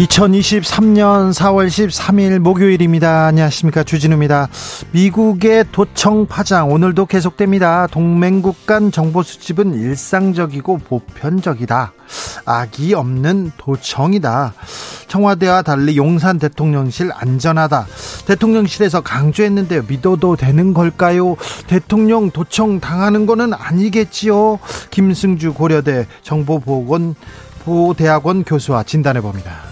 2023년 4월 13일 목요일입니다. 안녕하십니까. 주진우입니다. 미국의 도청 파장 오늘도 계속됩니다. 동맹국 간 정보 수집은 일상적이고 보편적이다. 악이 없는 도청이다. 청와대와 달리 용산 대통령실 안전하다. 대통령실에서 강조했는데요. 믿어도 되는 걸까요? 대통령 도청 당하는 거는 아니겠지요. 김승주 고려대 정보보건 보대학원 교수와 진단해 봅니다.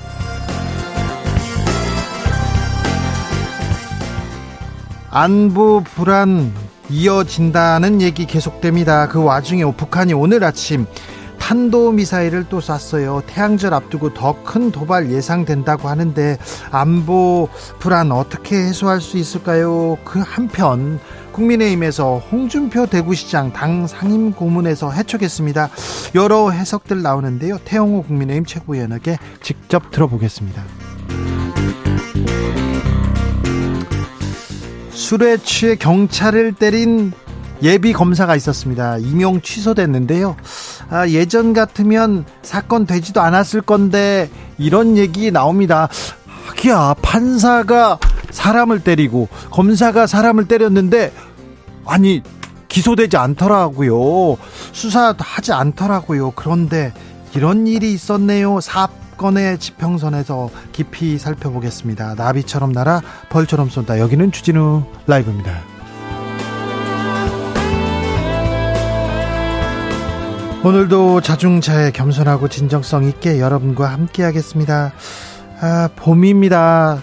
안보 불안 이어진다는 얘기 계속됩니다. 그 와중에 북한이 오늘 아침 탄도 미사일을 또 쐈어요. 태양절 앞두고 더 큰 도발 예상된다고 하는데 안보 불안 어떻게 해소할 수 있을까요? 그 한편 국민의힘에서 홍준표 대구시장 당 상임 고문에서 해촉했습니다. 여러 해석들 나오는데요. 태영호 국민의힘 최고위원에게 직접 들어보겠습니다. 술에 취해 경찰을 때린 예비 검사가 있었습니다. 임용 취소됐는데요. 아, 예전 같으면 사건 되지도 않았을 건데 이런 얘기 나옵니다. 하기야 판사가 사람을 때리고 검사가 사람을 때렸는데 아니 기소되지 않더라고요. 수사하지 않더라고요. 그런데 이런 일이 있었네요. 사 사건의 지평선에서 깊이 살펴보겠습니다. 나비처럼 날아 벌처럼 쏜다. 여기는 주진우 라이브입니다. 오늘도 자중차에 겸손하고 진정성 있게 여러분과 함께 하겠습니다. 아, 봄입니다.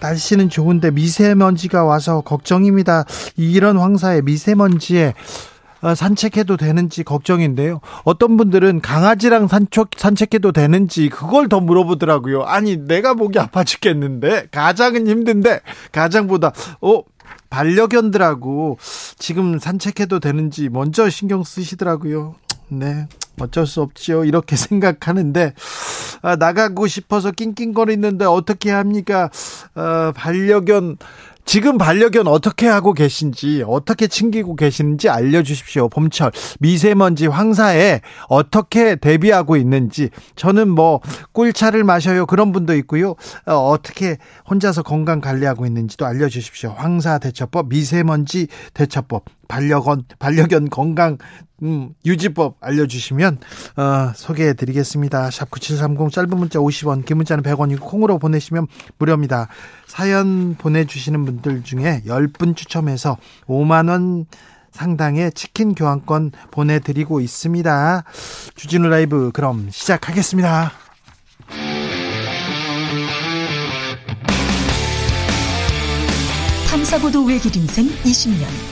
날씨는 좋은데 미세먼지가 와서 걱정입니다. 이런 황사에 미세먼지에 어, 산책해도 되는지 걱정인데요. 어떤 분들은 강아지랑 산책, 산책해도 되는지 그걸 더 물어보더라고요. 아니, 내가 목이 아파 죽겠는데, 가장은 힘든데, 가장보다, 어, 반려견들하고 지금 산책해도 되는지 먼저 신경 쓰시더라고요. 네. 어쩔 수 없죠. 이렇게 생각하는데, 아, 나가고 싶어서 낑낑거리는데 어떻게 합니까? 어, 반려견, 지금 반려견 어떻게 하고 계신지 어떻게 챙기고 계시는지 알려주십시오. 봄철 미세먼지 황사에 어떻게 대비하고 있는지 저는 뭐 꿀차를 마셔요 그런 분도 있고요. 어, 떻게 혼자서 건강 관리하고 있는지도 알려주십시오. 황사 대처법, 미세먼지 대처법, 반려견 반려견 건강 음, 유지법 알려주시면 어, 소개해드리겠습니다. 샵 9730 짧은 문자 50원 긴 문자는 100원이고 콩으로 보내시면 무료입니다. 사연 보내주시는 분들 중에 10분 추첨해서 5만원 상당의 치킨 교환권 보내드리고 있습니다. 주진우 라이브 그럼 시작하겠습니다. 탐사보도 외길 인생 20년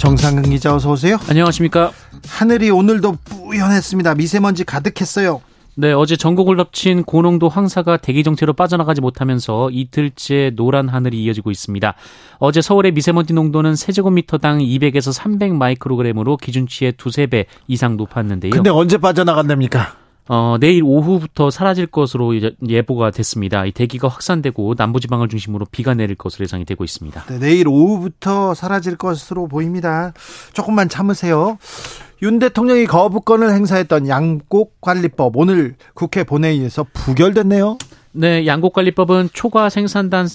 정상근 기자 어서 오세요. 안녕하십니까. 하늘이 오늘도 뿌연했습니다. 미세먼지 가득했어요. 네, 어제 전국을 덮친 고농도 황사가 대기 정체로 빠져나가지 못하면서 이틀째 노란 하늘이 이어지고 있습니다. 어제 서울의 미세먼지 농도는 세제곱미터당 200에서 300 마이크로그램으로 기준치의 두세 배 이상 높았는데요. 근데 언제 빠져나간답니까? 어, 내일 오후부터 사라질 것으로 예보가 됐습니다. 이 대기가 확산되고 남부지방을 중심으로 비가 내릴 것으로 예상이 되고 있습니다. 네, 내일 오후부터 사라질 것으로 보입니다. 조금만 참으세요. 윤 대통령이 거부권을 행사했던 양곡관리법 오늘 국회 본회의에서 부결됐네요. 네, 양곡관리법은 초과 생산단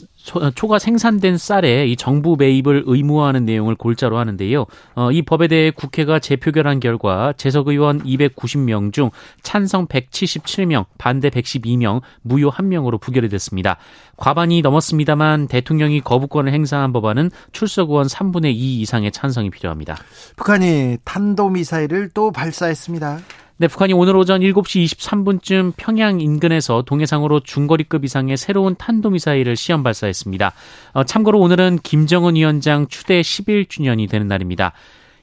초과 생산된 쌀에 이 정부 매입을 의무화하는 내용을 골자로 하는데요. 어, 이 법에 대해 국회가 재표결한 결과 재석 의원 290명 중 찬성 177명, 반대 112명, 무효 1명으로 부결이 됐습니다. 과반이 넘었습니다만 대통령이 거부권을 행사한 법안은 출석 의원 3분의 2 이상의 찬성이 필요합니다. 북한이 탄도미사일을 또 발사했습니다. 네, 북한이 오늘 오전 7시 23분쯤 평양 인근에서 동해상으로 중거리급 이상의 새로운 탄도미사일을 시험 발사했습니다. 어, 참고로 오늘은 김정은 위원장 추대 11주년이 되는 날입니다.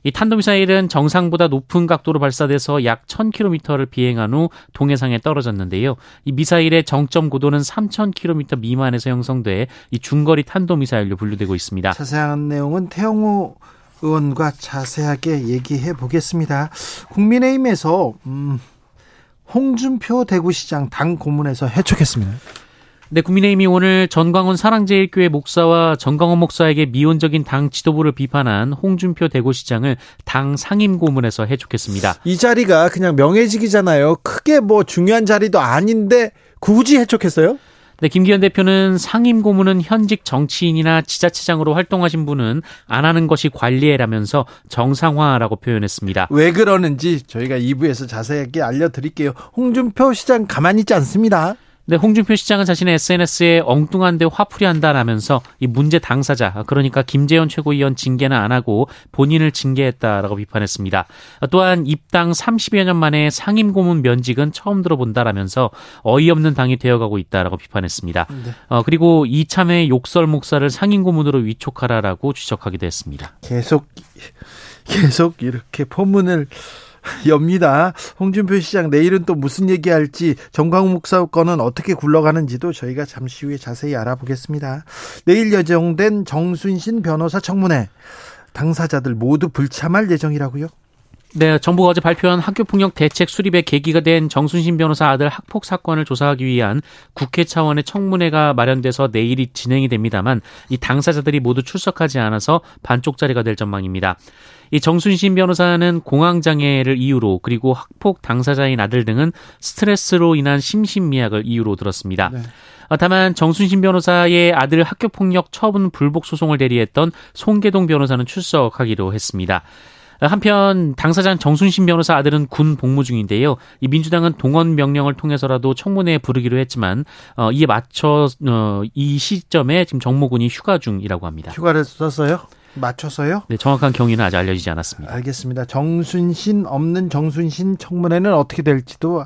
이 탄도미사일은 정상보다 높은 각도로 발사돼서 약 1000km를 비행한 후 동해상에 떨어졌는데요. 이 미사일의 정점 고도는 3000km 미만에서 형성돼 이 중거리 탄도미사일로 분류되고 있습니다. 자세한 내용은 태영호 의원과 자세하게 얘기해 보겠습니다. 국민의힘에서 음, 홍준표 대구시장 당 고문에서 해촉했습니다. 네, 국민의힘이 오늘 전광훈 사랑제일교회 목사와 전광훈 목사에게 미온적인 당 지도부를 비판한 홍준표 대구시장을 당 상임 고문에서 해촉했습니다. 이 자리가 그냥 명예직이잖아요. 크게 뭐 중요한 자리도 아닌데 굳이 해촉했어요? 네, 김기현 대표는 상임 고문은 현직 정치인이나 지자체장으로 활동하신 분은 안 하는 것이 관리해라면서 정상화라고 표현했습니다. 왜 그러는지 저희가 2부에서 자세하게 알려드릴게요. 홍준표 시장 가만히 있지 않습니다. 네, 홍준표 시장은 자신의 SNS에 엉뚱한 데 화풀이 한다라면서 이 문제 당사자, 그러니까 김재현 최고위원 징계는 안 하고 본인을 징계했다라고 비판했습니다. 또한 입당 30여 년 만에 상임 고문 면직은 처음 들어본다라면서 어이없는 당이 되어가고 있다라고 비판했습니다. 네. 어, 그리고 이참에 욕설 목사를 상임 고문으로 위촉하라라고 지적하기도 했습니다. 계속 계속 이렇게 포문을 엽니다. 홍준표 시장 내일은 또 무슨 얘기할지 정광욱 목사 건은 어떻게 굴러가는지도 저희가 잠시 후에 자세히 알아보겠습니다. 내일 예정된 정순신 변호사 청문회 당사자들 모두 불참할 예정이라고요? 네, 정부가 어제 발표한 학교폭력 대책 수립의 계기가 된 정순신 변호사 아들 학폭 사건을 조사하기 위한 국회 차원의 청문회가 마련돼서 내일이 진행이 됩니다만 이 당사자들이 모두 출석하지 않아서 반쪽짜리가 될 전망입니다. 이 정순신 변호사는 공황장애를 이유로 그리고 학폭 당사자인 아들 등은 스트레스로 인한 심신미약을 이유로 들었습니다. 네. 어, 다만 정순신 변호사의 아들 학교폭력 처분 불복 소송을 대리했던 송계동 변호사는 출석하기로 했습니다. 한편 당사자 정순신 변호사 아들은 군 복무 중인데요. 이 민주당은 동원 명령을 통해서라도 청문회에 부르기로 했지만 어, 이에 맞춰 어, 이 시점에 지금 정모군이 휴가 중이라고 합니다. 휴가를 썼어요? 맞춰서요? 네, 정확한 경위는 아직 알려지지 않았습니다. 알겠습니다. 정순신 없는 정순신 청문회는 어떻게 될지도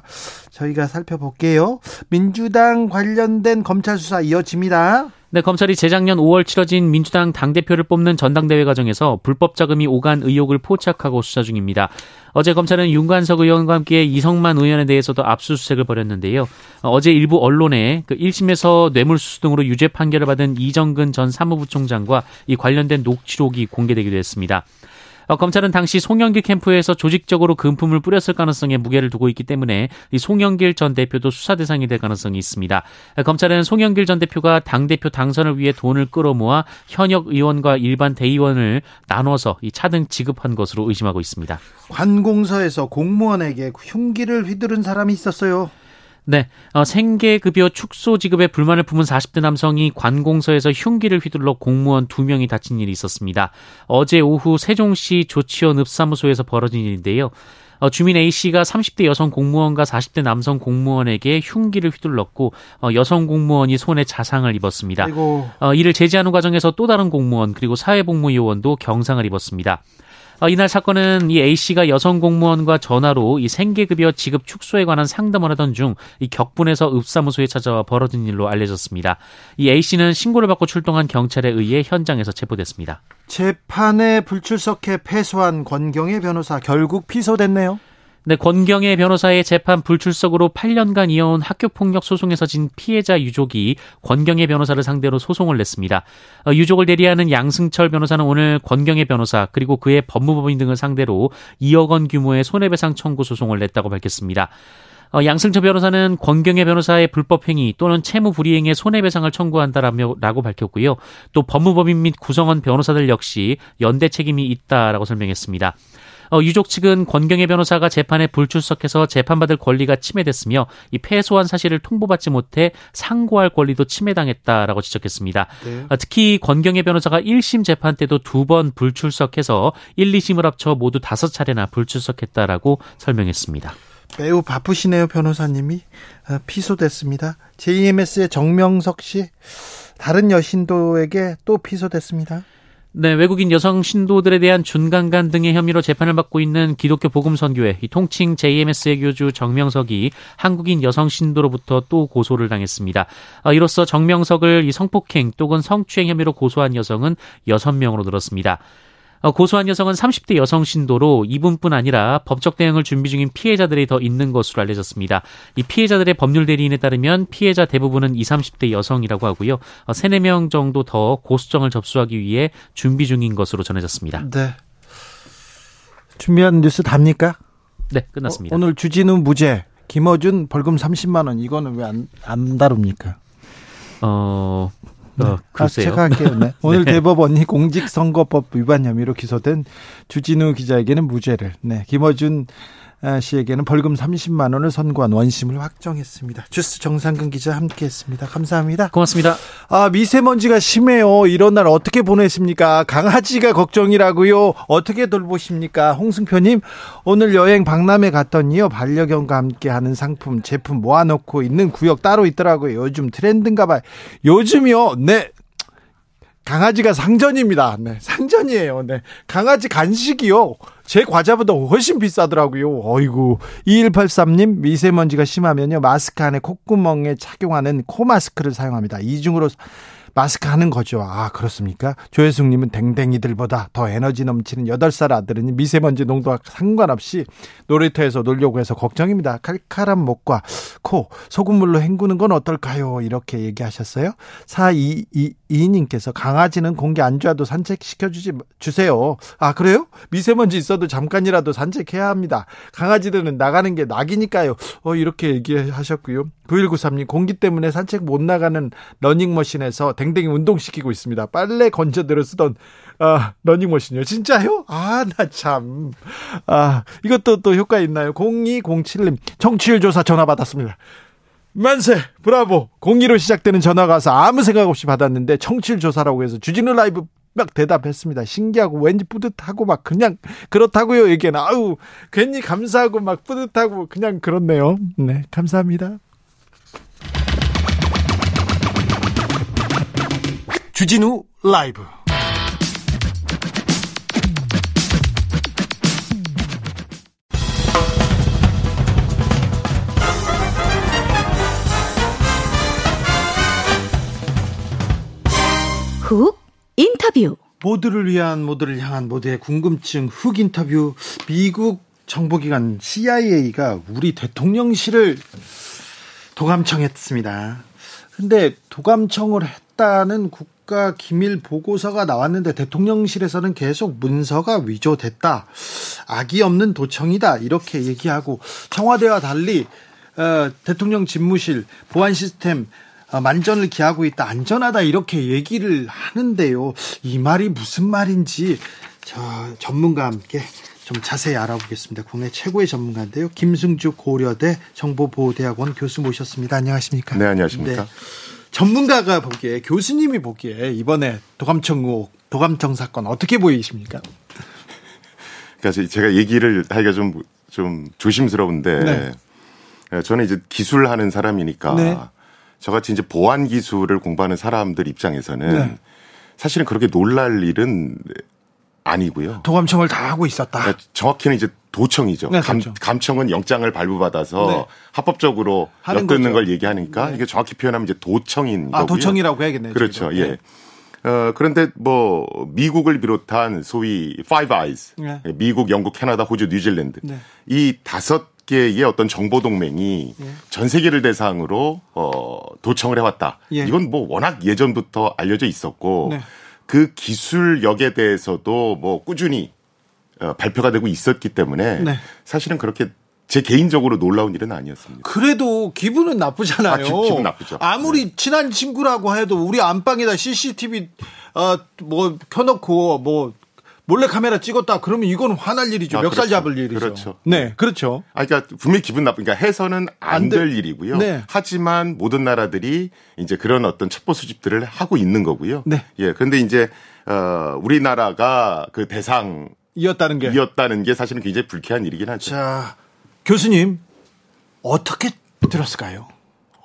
저희가 살펴볼게요. 민주당 관련된 검찰 수사 이어집니다. 네, 검찰이 재작년 5월 치러진 민주당 당대표를 뽑는 전당대회 과정에서 불법 자금이 오간 의혹을 포착하고 수사 중입니다. 어제 검찰은 윤관석 의원과 함께 이성만 의원에 대해서도 압수수색을 벌였는데요. 어제 일부 언론에 그 1심에서 뇌물수수 등으로 유죄 판결을 받은 이정근 전 사무부총장과 이 관련된 녹취록이 공개되기도 했습니다. 어, 검찰은 당시 송영길 캠프에서 조직적으로 금품을 뿌렸을 가능성에 무게를 두고 있기 때문에 이 송영길 전 대표도 수사 대상이 될 가능성이 있습니다. 어, 검찰은 송영길 전 대표가 당 대표 당선을 위해 돈을 끌어모아 현역 의원과 일반 대의원을 나눠서 이 차등 지급한 것으로 의심하고 있습니다. 관공서에서 공무원에게 흉기를 휘두른 사람이 있었어요. 네, 어, 생계급여 축소 지급에 불만을 품은 40대 남성이 관공서에서 흉기를 휘둘러 공무원 2명이 다친 일이 있었습니다. 어제 오후 세종시 조치원 읍사무소에서 벌어진 일인데요. 어, 주민 A씨가 30대 여성 공무원과 40대 남성 공무원에게 흉기를 휘둘렀고 어, 여성 공무원이 손에 자상을 입었습니다. 어, 이를 제지하는 과정에서 또 다른 공무원 그리고 사회복무요원도 경상을 입었습니다. 어, 이날 사건은 이 A 씨가 여성 공무원과 전화로 이 생계급여 지급 축소에 관한 상담을 하던 중 이 격분해서 읍사무소에 찾아와 벌어진 일로 알려졌습니다. 이 A 씨는 신고를 받고 출동한 경찰에 의해 현장에서 체포됐습니다. 재판에 불출석해 패소한 권경의 변호사 결국 피소됐네요. 네, 권경의 변호사의 재판 불출석으로 8년간 이어온 학교폭력 소송에서 진 피해자 유족이 권경의 변호사를 상대로 소송을 냈습니다. 어, 유족을 대리하는 양승철 변호사는 오늘 권경의 변호사 그리고 그의 법무법인 등을 상대로 2억 원 규모의 손해배상 청구 소송을 냈다고 밝혔습니다. 어, 양승철 변호사는 권경의 변호사의 불법 행위 또는 채무 불이행의 손해배상을 청구한다라고 밝혔고요. 또 법무법인 및 구성원 변호사들 역시 연대 책임이 있다라고 설명했습니다. 어, 유족 측은 권경의 변호사가 재판에 불출석해서 재판받을 권리가 침해됐으며 이 패소한 사실을 통보받지 못해 상고할 권리도 침해당했다라고 지적했습니다. 네. 어, 특히 권경의 변호사가 1심 재판 때도 두 번 불출석해서 1, 2심을 합쳐 모두 다섯 차례나 불출석했다라고 설명했습니다. 매우 바쁘시네요, 변호사님이. 어, 피소됐습니다. JMS의 정명석 씨, 다른 여신도에게 또 피소됐습니다. 네, 외국인 여성 신도들에 대한 준강간 등의 혐의로 재판을 받고 있는 기독교 복음선교회 통칭 JMS의 교주 정명석이 한국인 여성 신도로부터 또 고소를 당했습니다. 어, 이로써 정명석을 이 성폭행 또는 성추행 혐의로 고소한 여성은 6명으로 늘었습니다. 어, 고소한 여성은 30대 여성 신도로 이분뿐 아니라 법적 대응을 준비 중인 피해자들이 더 있는 것으로 알려졌습니다. 이 피해자들의 법률 대리인에 따르면 피해자 대부분은 20, 30대 여성이라고 하고요. 3, 어, 4명 정도 더 고소장을 접수하기 위해 준비 중인 것으로 전해졌습니다. 네. 준비한 뉴스 답니까? 네, 끝났습니다. 어, 오늘 주진우 무죄, 김어준 벌금 30만 원 이거는 왜 안 안 다룹니까? 어, 네. 어, 글쎄요. 아, 제가 할게요. 네. 오늘 네. 대법원이 공직선거법 위반 혐의로 기소된 주진우 기자에게는 무죄를, 네, 김어준 아, 씨에게는 벌금 30만 원을 선고한 원심을 확정했습니다. 주스 정상근 기자 함께했습니다. 감사합니다. 고맙습니다. 아 미세먼지가 심해요. 이런 날 어떻게 보내십니까? 강아지가 걱정이라고요. 어떻게 돌보십니까? 홍승표님 오늘 여행 박람회 갔더니요 반려견과 함께하는 상품 제품 모아놓고 있는 구역 따로 있더라고요. 요즘 트렌드인가봐요. 요즘이요. 네 강아지가 상전입니다. 네, 상전이에요. 네. 강아지 간식이요. 제 과자보다 훨씬 비싸더라고요. 어이구. 2183님, 미세먼지가 심하면요. 마스크 안에 콧구멍에 착용하는 코마스크를 사용합니다. 이중으로 마스크 하는 거죠. 아, 그렇습니까? 조혜숙님은 댕댕이들보다 더 에너지 넘치는 8살 아들은 미세먼지 농도와 상관없이 놀이터에서 놀려고 해서 걱정입니다. 칼칼한 목과 코, 소금물로 헹구는 건 어떨까요? 이렇게 얘기하셨어요. 4222님께서 강아지는 공기 안 좋아도 산책시켜주지, 주세요. 아, 그래요? 미세먼지 있어도 잠깐이라도 산책해야 합니다. 강아지들은 나가는 게 낙이니까요. 어, 이렇게 얘기하셨고요. 9193님, 공기 때문에 산책 못 나가는 러닝머신에서 댕댕이 운동시키고 있습니다. 빨래 건져들어 쓰던 아, 러닝머신이요. 진짜요? 아, 나 참. 아, 이것도 또 효과 있나요? 0207님, 청취율 조사 전화 받았습니다. 만세! 브라보! 02로 시작되는 전화가 와서 아무 생각 없이 받았는데 청취율 조사라고 해서 주진우 라이브 막 대답했습니다. 신기하고 왠지 뿌듯하고 막 그냥 그렇다고요. 얘기는 아우 괜히 감사하고 막 뿌듯하고 그냥 그렇네요. 네, 감사합니다. 주진우 라이브. 훅 인터뷰. 모두를 위한 모두를 향한 모두의 궁금증 훅 인터뷰. 미국 정보기관 CIA가 우리 대통령실을 도감청했습니다. 근데 도감청을 했다는 국 가 기밀 보고서가 나왔는데 대통령실에서는 계속 문서가 위조됐다. 악이 없는 도청이다. 이렇게 얘기하고 청와대와 달리 어, 대통령 집무실 보안 시스템 어, 만전을 기하고 있다. 안전하다. 이렇게 얘기를 하는데요. 이 말이 무슨 말인지 저 전문가와 함께 좀 자세히 알아보겠습니다. 국내 최고의 전문가인데요. 김승주 고려대 정보보호대학원 교수 모셨습니다. 안녕하십니까? 네, 안녕하십니까? 네. 전문가가 보기에 교수님이 보기에 이번에 도감청 의혹, 도감청 사건 어떻게 보이십니까? 그러니까 제가 얘기를 하기가 좀, 좀 조심스러운데 네. 예, 저는 이제 기술하는 사람이니까 네. 저같이 이제 보안 기술을 공부하는 사람들 입장에서는 네. 사실은 그렇게 놀랄 일은 아니고요. 도감청을 다 하고 있었다. 그러니까 정확히는 이제 도청이죠. 네, 감, 감청은 영장을 발부받아서 네. 합법적으로 엿듣는 걸 얘기하니까 네. 이게 정확히 표현하면 이제 도청인 아, 거고요. 도청이라고 해야겠네요. 그렇죠. 예. 네. 어, 그런데 뭐 미국을 비롯한 소위 Five Eyes, 네. 미국, 영국, 캐나다, 호주, 뉴질랜드 네. 이 다섯 개의 어떤 정보 동맹이 예. 전 세계를 대상으로 어 도청을 해왔다. 예. 이건 뭐 워낙 예전부터 알려져 있었고 네. 그 기술력에 대해서도 뭐 꾸준히 어, 발표가 되고 있었기 때문에 네. 사실은 그렇게 제 개인적으로 놀라운 일은 아니었습니다. 그래도 기분은 나쁘잖아요. 아, 기, 분 나쁘죠. 아무리 네. 친한 친구라고 해도 우리 안방에다 CCTV 어 뭐 켜놓고 뭐 몰래 카메라 찍었다. 그러면 이건 화날 일이죠. 아, 멱살 그렇죠. 잡을 일이죠. 그렇죠. 네, 그렇죠. 아, 그러니까 분명히 기분 나쁘니까 해서는 안될 일이고요. 네. 하지만 모든 나라들이 이제 그런 어떤 첩보 수집들을 하고 있는 거고요. 네. 예. 그런데 이제 어 우리나라가 그 대상 이었다는 게 이었다는 게 사실은 굉장히 불쾌한 일이긴 하죠. 자, 교수님 어떻게 들었을까요?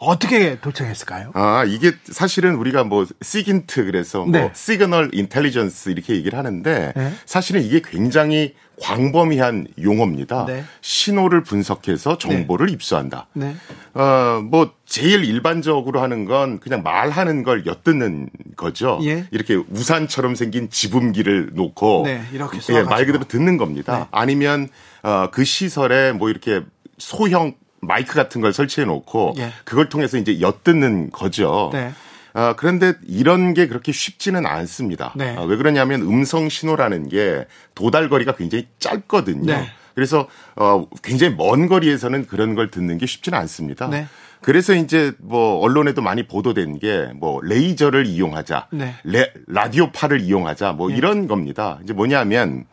어떻게 도청했을까요? 아, 이게 사실은 우리가 뭐 SIGINT 그래서 뭐 네. signal intelligence 이렇게 얘기를 하는데 네. 사실은 이게 굉장히 광범위한 용어입니다. 네. 신호를 분석해서 정보를 네. 입수한다. 네. 어, 뭐 제일 일반적으로 하는 건 그냥 말하는 걸 엿듣는 거죠. 예. 이렇게 우산처럼 생긴 지붕기를 놓고 네, 이렇게 예, 말 그대로 듣는 겁니다. 네. 아니면 어, 그 시설에 뭐 이렇게 소형 마이크 같은 걸 설치해 놓고 예. 그걸 통해서 이제 엿듣는 거죠. 네. 아, 그런데 이런 게 그렇게 쉽지는 않습니다. 네. 아, 왜 그러냐면 음성 신호라는 게 도달거리가 굉장히 짧거든요. 네. 그래서 어 굉장히 먼 거리에서는 그런 걸 듣는 게 쉽지는 않습니다. 네. 그래서 이제 뭐 언론에도 많이 보도된 게 뭐 레이저를 이용하자, 네. 레, 라디오파를 이용하자 뭐 네. 이런 겁니다. 이제 뭐냐면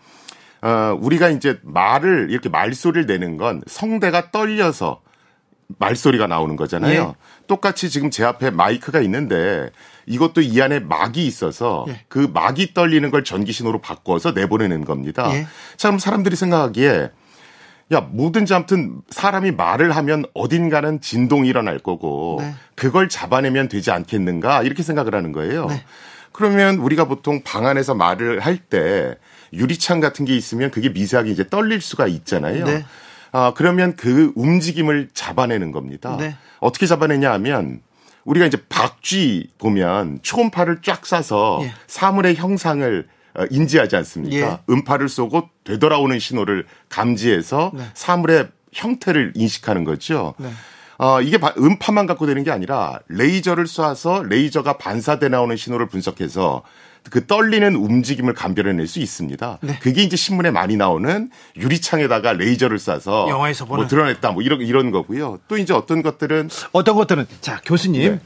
어, 우리가 이제 말을 이렇게 말소리를 내는 건 성대가 떨려서 말소리가 나오는 거잖아요. 예. 똑같이 지금 제 앞에 마이크가 있는데 이것도 이 안에 막이 있어서 예. 그 막이 떨리는 걸 전기 신호로 바꿔서 내보내는 겁니다. 예. 자, 그럼 사람들이 생각하기에 야, 뭐든지 아무튼 사람이 말을 하면 어딘가는 진동이 일어날 거고 네. 그걸 잡아내면 되지 않겠는가 이렇게 생각을 하는 거예요. 네. 그러면 우리가 보통 방 안에서 말을 할 때 유리창 같은 게 있으면 그게 미세하게 이제 떨릴 수가 있잖아요. 네. 아, 그러면 그 움직임을 잡아내는 겁니다. 네. 어떻게 잡아내냐 하면 우리가 이제 박쥐 보면 초음파를 쫙 쏴서 예. 사물의 형상을 어, 인지하지 않습니까? 예. 음파를 쏘고 되돌아오는 신호를 감지해서 네. 사물의 형태를 인식하는 거죠. 네. 어, 이게 음파만 갖고 되는 게 아니라 레이저를 쏴서 레이저가 반사돼 나오는 신호를 분석해서 그 떨리는 움직임을 감별해낼 수 있습니다. 네. 그게 이제 신문에 많이 나오는 유리창에다가 레이저를 쏴서 영화에서 보는 뭐 드러냈다 뭐 이런 이런 거고요. 또 이제 어떤 것들은 어떤 것들은 자 교수님 네.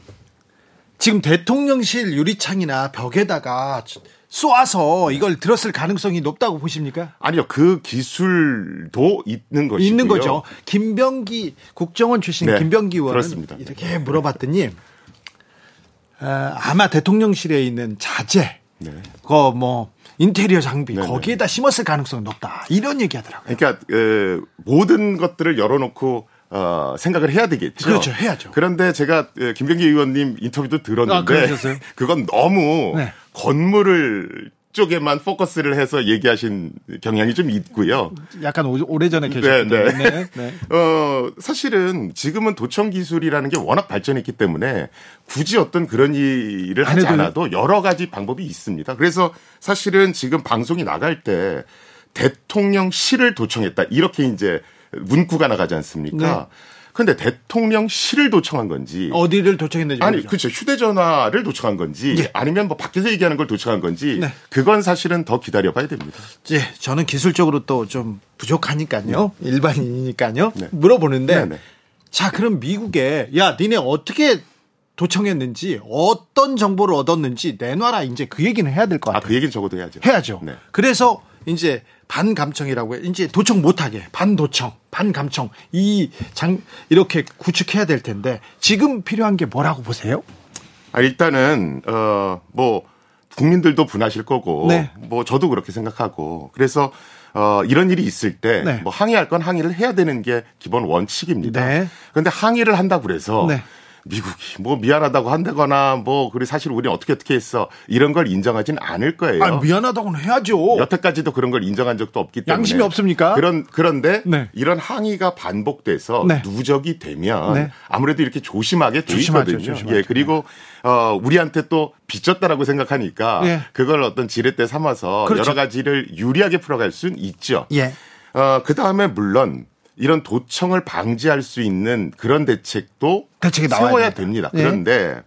지금 대통령실 유리창이나 벽에다가 쏘아서 이걸 들었을 가능성이 높다고 보십니까? 아니요, 그 기술도 있는 것이고요. 있는 거죠. 김병기 국정원 출신 네, 김병기 의원은 그렇습니다. 이렇게 물어봤더니 어, 아마 대통령실에 있는 자재 네. 그뭐 인테리어 장비 네네. 거기에다 심었을 가능성이 높다 이런 얘기하더라고요. 그러니까 그 모든 것들을 열어놓고 어, 생각을 해야 되겠죠. 그렇죠, 해야죠. 그런데 제가 김경기 의원님 인터뷰도 들었는데 아, 그건 너무 네. 건물을 쪽에만 포커스를 해서 얘기하신 경향이 좀 있고요. 약간 오, 래전에 계셨기 네, 네. 네. 네. 어, 사실은 지금은 도청 기술이라는 게 워낙 발전했기 때문에 굳이 어떤 그런 일을 하지 않아도 여러 가지 방법이 있습니다. 그래서 사실은 지금 방송이 나갈 때 대통령실을 도청했다. 이렇게 이제 문구가 나가지 않습니까? 네. 그런데 대통령실을 도청한 건지 어디를 도청했는지 아니 그렇죠 휴대전화를 도청한 건지 예. 아니면 뭐 밖에서 얘기하는 걸 도청한 건지 네. 그건 사실은 더 기다려봐야 됩니다. 예, 저는 기술적으로 또 좀 부족하니까요 네. 일반인이니까요 네. 물어보는데 네네. 네. 자 그럼 미국에 야 니네 어떻게 도청했는지 어떤 정보를 얻었는지 내놔라 이제 그 얘기는 해야 될 것 같아요. 아, 그 얘기는 적어도 해야죠. 해야죠. 네. 그래서 이제 반감청이라고 해. 이제 도청 못하게 반도청, 반감청 이 장 이렇게 구축해야 될 텐데 지금 필요한 게 뭐라고 보세요? 아, 일단은 어뭐 국민들도 분하실 거고 네. 뭐 저도 그렇게 생각하고 그래서 어, 이런 일이 있을 때뭐 네. 항의할 건 항의를 해야 되는 게 기본 원칙입니다. 네. 그런데 항의를 한다고 그래서 네. 미국이 뭐 미안하다고 한다거나 뭐 그리고 사실 우리는 어떻게 어떻게 했어 이런 걸 인정하진 않을 거예요. 아, 미안하다고는 해야죠. 여태까지도 그런 걸 인정한 적도 없기 때문에 양심이 없습니까? 그런 그런데 네. 이런 항의가 반복돼서 네. 누적이 되면 네. 아무래도 이렇게 조심하게 돼 있거든요. 조심하죠. 예 그리고 어 우리한테 또 빚졌다라고 생각하니까 예. 그걸 어떤 지렛대 삼아서 그렇죠. 여러 가지를 유리하게 풀어갈 수는 있죠. 예. 어 그 다음에 물론 이런 도청을 방지할 수 있는 그런 대책도 대책이 세워야 됩니다. 네. 그런데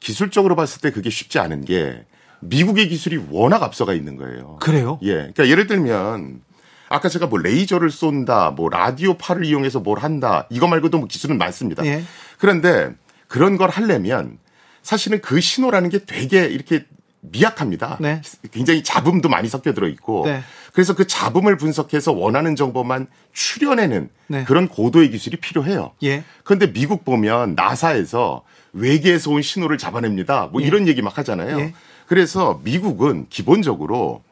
기술적으로 봤을 때 그게 쉽지 않은 게 미국의 기술이 워낙 앞서가 있는 거예요. 그래요? 예. 그러니까 예를 들면 아까 제가 뭐 레이저를 쏜다, 뭐 라디오 팔을 이용해서 뭘 한다, 이거 말고도 뭐 기술은 많습니다. 예. 그런데 그런 걸 하려면 사실은 그 신호라는 게 되게 이렇게 미약합니다. 네. 굉장히 잡음도 많이 섞여 들어 있고 네. 그래서 그 잡음을 분석해서 원하는 정보만 추려내는 네. 그런 고도의 기술이 필요해요. 예. 그런데 미국 보면 나사에서 외계에서 온 신호를 잡아냅니다. 뭐 예. 이런 얘기 막 하잖아요. 예. 그래서 미국은 기본적으로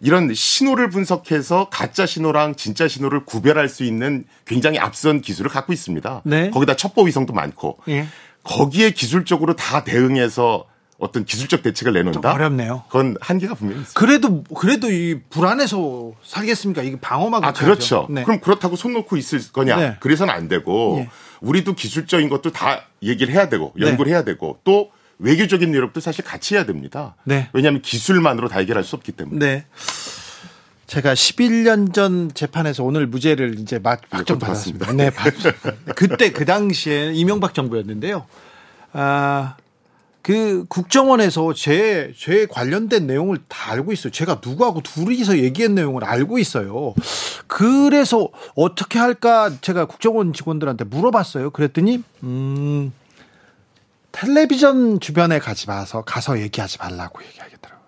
이런 신호를 분석해서 가짜 신호랑 진짜 신호를 구별할 수 있는 굉장히 앞선 기술을 갖고 있습니다. 네. 거기다 첩보 위성도 많고 예. 거기에 기술적으로 다 대응해서 어떤 기술적 대책을 내놓는다. 어렵네요. 그건 한계가 분명히 있습니다. 그래도 그래도 이 불안해서 살겠습니까? 이게 방어막을 아 그렇죠. 네. 그럼 그렇다고 손 놓고 있을 거냐? 네. 그래서는 안 되고 네. 우리도 기술적인 것도 다 얘기를 해야 되고 연구를 네. 해야 되고 또 외교적인 노력도 사실 같이 해야 됩니다. 네. 왜냐하면 기술만으로 다 해결할 수 없기 때문에. 네. 제가 11년 전 재판에서 오늘 무죄를 이제 막 확정 받았습니다. 네, 그때 그 당시에 이명박 정부였는데요. 아, 그 국정원에서 제, 제 관련된 내용을 다 알고 있어요. 제가 누구하고 둘이서 얘기한 내용을 알고 있어요. 그래서 어떻게 할까 제가 국정원 직원들한테 물어봤어요. 그랬더니, 음, 텔레비전 주변에 가지 마서 가서 얘기하지 말라고 얘기하겠더라고요.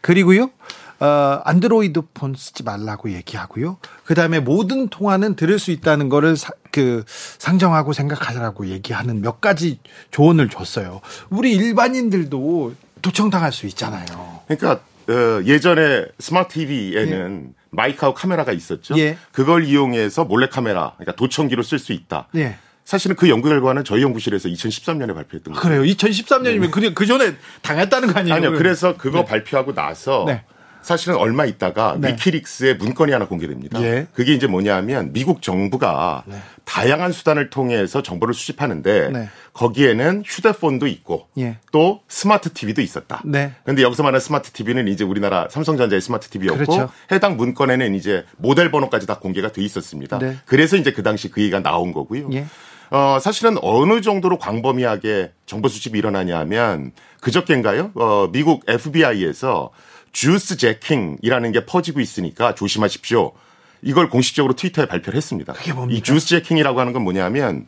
그리고요, 어, 안드로이드 폰 쓰지 말라고 얘기하고요. 그 다음에 모든 통화는 들을 수 있다는 거를 사, 그 상정하고 생각하라고 얘기하는 몇 가지 조언을 줬어요. 우리 일반인들도 도청당할 수 있잖아요. 그러니까 어, 예전에 스마트 TV에는 예. 마이크하고 카메라가 있었죠. 예. 그걸 이용해서 몰래 카메라, 그러니까 도청기로 쓸 수 있다. 예. 사실은 그 연구 결과는 저희 연구실에서 2013년에 발표했던 거예요. 그래요. 2013년이면 네. 그, 그 전에 당했다는 거 아니에요? 아니요. 그래서 그거 네. 발표하고 나서 네. 사실은 얼마 있다가 네. 위키릭스의 문건이 하나 공개됩니다. 예. 그게 이제 뭐냐면 미국 정부가 네. 다양한 수단을 통해서 정보를 수집하는데 네. 거기에는 휴대폰도 있고 예. 또 스마트 TV도 있었다. 네. 그런데 여기서 말하는 스마트 TV는 이제 우리나라 삼성전자의 스마트 TV였고 그렇죠. 해당 문건에는 이제 모델 번호까지 다 공개가 돼 있었습니다. 네. 그래서 이제 그 당시 그 얘기가 나온 거고요. 예. 어, 사실은 어느 정도로 광범위하게 정보 수집이 일어나냐면 그저께인가요? 어, 미국 FBI에서 juice jacking이라는 게 퍼지고 있으니까 조심하십시오. 이걸 공식적으로 트위터에 발표를 했습니다. 그게 뭡니까? 이 주스 제킹이라고 하는 건 뭐냐면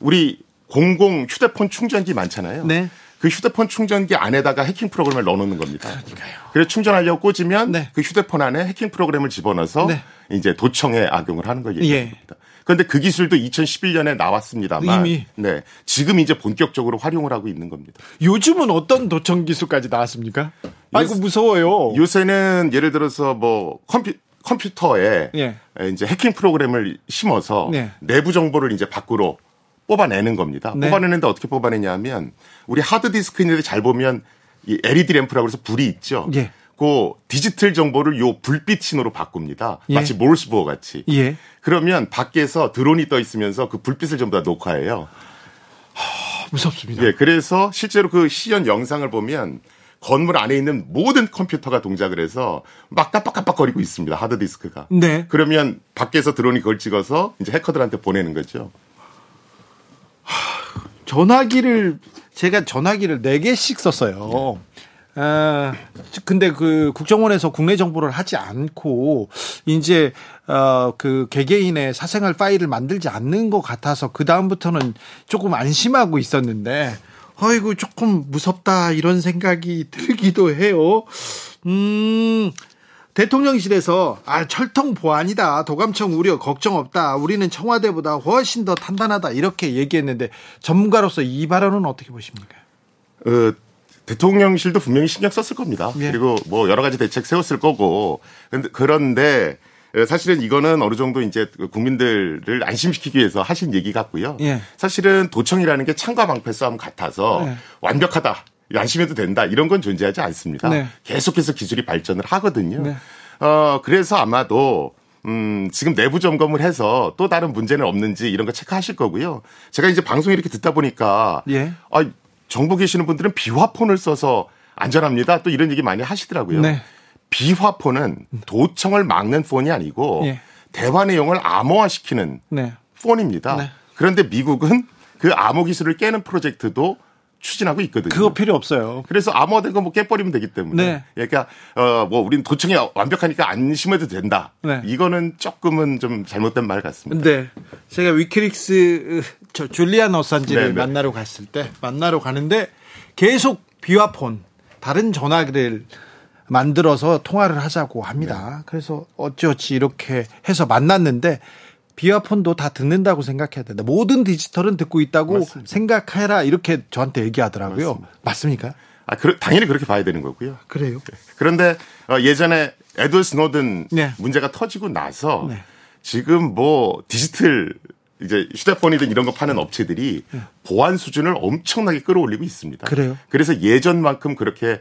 우리 공공 휴대폰 충전기 많잖아요. 네. 그 휴대폰 충전기 안에다가 해킹 프로그램을 넣어놓는 겁니다. 그러니까요. 그래서 충전하려고 꽂으면 네. 그 휴대폰 안에 해킹 프로그램을 집어넣어서 네. 이제 도청에 악용을 하는 걸 얘기합니다. 예. 그런데 그 기술도 2011년에 나왔습니다만 이미. 네. 지금 이제 본격적으로 활용을 하고 있는 겁니다. 요즘은 어떤 도청 기술까지 나왔습니까? 아이고 무서워요. 요새는 예를 들어서 뭐 컴퓨 컴퓨터에 예. 이제 해킹 프로그램을 심어서 네. 내부 정보를 이제 밖으로 뽑아내는 겁니다. 네. 뽑아내는데 어떻게 뽑아내냐면 우리 하드 디스크인데 잘 보면 이 LED 램프라고 해서 불이 있죠. 예. 그 디지털 정보를 요 불빛 신호로 바꿉니다. 예. 마치 몰스부어 같이. 예. 그러면 밖에서 드론이 떠 있으면서 그 불빛을 전부 다 녹화해요. 하, 무섭습니다. 예, 그래서 실제로 그 시연 영상을 보면 건물 안에 있는 모든 컴퓨터가 동작을 해서 막 깜빡깜빡거리고 있습니다. 하드디스크가. 네. 그러면 밖에서 드론이 그걸 찍어서 이제 해커들한테 보내는 거죠. 하, 전화기를 제가 전화기를 4개씩 썼어요. 아, 근데 그 국정원에서 국내 정보를 하지 않고 이제 어 그 개개인의 사생활 파일을 만들지 않는 것 같아서 그 다음부터는 조금 안심하고 있었는데 어이구 조금 무섭다 이런 생각이 들기도 해요. 음. 대통령실에서 아 철통 보안이다 도감청 우려 걱정 없다 우리는 청와대보다 훨씬 더 탄탄하다 이렇게 얘기했는데 전문가로서 이 발언은 어떻게 보십니까? 어, 대통령실도 분명히 신경 썼을 겁니다. 예. 그리고 뭐 여러 가지 대책 세웠을 거고. 그런데 사실은 이거는 어느 정도 이제 국민들을 안심시키기 위해서 하신 얘기 같고요. 예. 사실은 도청이라는 게 창과 방패 싸움 같아서 예. 완벽하다. 안심해도 된다. 이런 건 존재하지 않습니다. 네. 계속해서 기술이 발전을 하거든요. 네. 어, 그래서 아마도 음, 지금 내부 점검을 해서 또 다른 문제는 없는지 이런 거 체크하실 거고요. 제가 이제 방송 이렇게 듣다 보니까 예. 아, 정부 계시는 분들은 비화폰을 써서 안전합니다. 또 이런 얘기 많이 하시더라고요. 네. 비화폰은 도청을 막는 폰이 아니고 네. 대화 내용을 암호화시키는 네. 폰입니다. 네. 그런데 미국은 그 암호 기술을 깨는 프로젝트도 추진하고 있거든요. 그거 필요 없어요. 그래서 암호화된 거 뭐 깨버리면 되기 때문에. 네. 그러니까 어뭐 우리는 도청이 완벽하니까 안심해도 된다. 네. 이거는 조금은 좀 잘못된 말 같습니다. 네. 제가 위키릭스 저 줄리안 어산지를 네, 네. 만나러 갔을 때 만나러 가는데 계속 비화폰 다른 전화기를 만들어서 통화를 하자고 합니다. 네. 그래서 어찌어찌 이렇게 해서 만났는데 비와폰도 다 듣는다고 생각해야 된다. 모든 디지털은 듣고 있다고 맞습니다. 생각해라 이렇게 저한테 얘기하더라고요. 맞습니다. 맞습니까? 아, 그, 당연히 그렇게 봐야 되는 거고요. 그래요. 그런데 어, 예전에 에드 스노든 네. 문제가 터지고 나서 네. 지금 뭐 디지털 이제 휴대폰이든 이런 거 파는 업체들이 네. 보안 수준을 엄청나게 끌어올리고 있습니다. 그래요. 그래서 예전만큼 그렇게 어,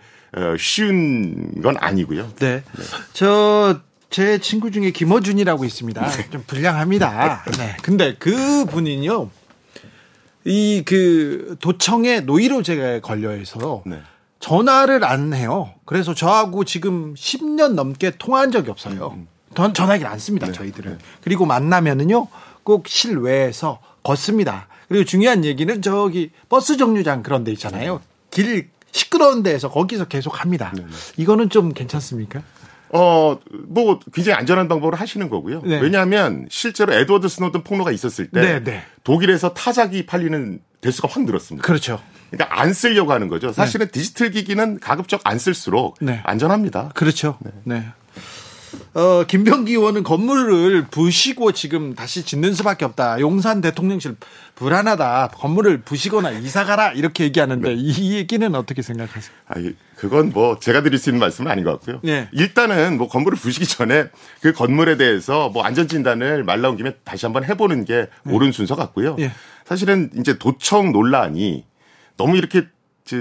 쉬운 건 아니고요. 네. 네. 저, 제 친구 중에 김어준이라고 있습니다. 네. 좀 불량합니다. 네. 근데 그 분이요. 이 그 도청에 노이로 제가 걸려 있어서 네. 전화를 안 해요. 그래서 저하고 지금 10년 넘게 통화한 적이 없어요. 음. 전 전화기를 안 씁니다, 네. 저희들은. 네. 그리고 만나면은요, 꼭 실외에서 걷습니다. 그리고 중요한 얘기는 저기 버스 정류장 그런 데 있잖아요. 길 시끄러운 데에서 거기서 계속 합니다. 네. 네. 이거는 좀 괜찮습니까? 어, 뭐, 굉장히 안전한 방법을 하시는 거고요. 네. 왜냐하면 실제로 에드워드 스노든 폭로가 있었을 때 네, 네. 독일에서 타작이 팔리는 대수가 확 늘었습니다. 그렇죠. 그러니까 안 쓰려고 하는 거죠. 사실은 네. 디지털 기기는 가급적 안 쓸수록 네. 안전합니다. 그렇죠. 네. 어, 김병기 의원은 건물을 부시고 지금 다시 짓는 수밖에 없다. 용산 대통령실 불안하다. 건물을 부시거나 이사 가라. 이렇게 얘기하는데 네. 이 얘기는 어떻게 생각하세요? 아, 그건 뭐 제가 드릴 수 있는 말씀은 아닌 것 같고요. 네. 일단은 뭐 건물을 부시기 전에 그 건물에 대해서 뭐 안전 진단을 말 나온 김에 다시 한번 해보는 게 네. 옳은 순서 같고요. 네. 사실은 이제 도청 논란이 너무 이렇게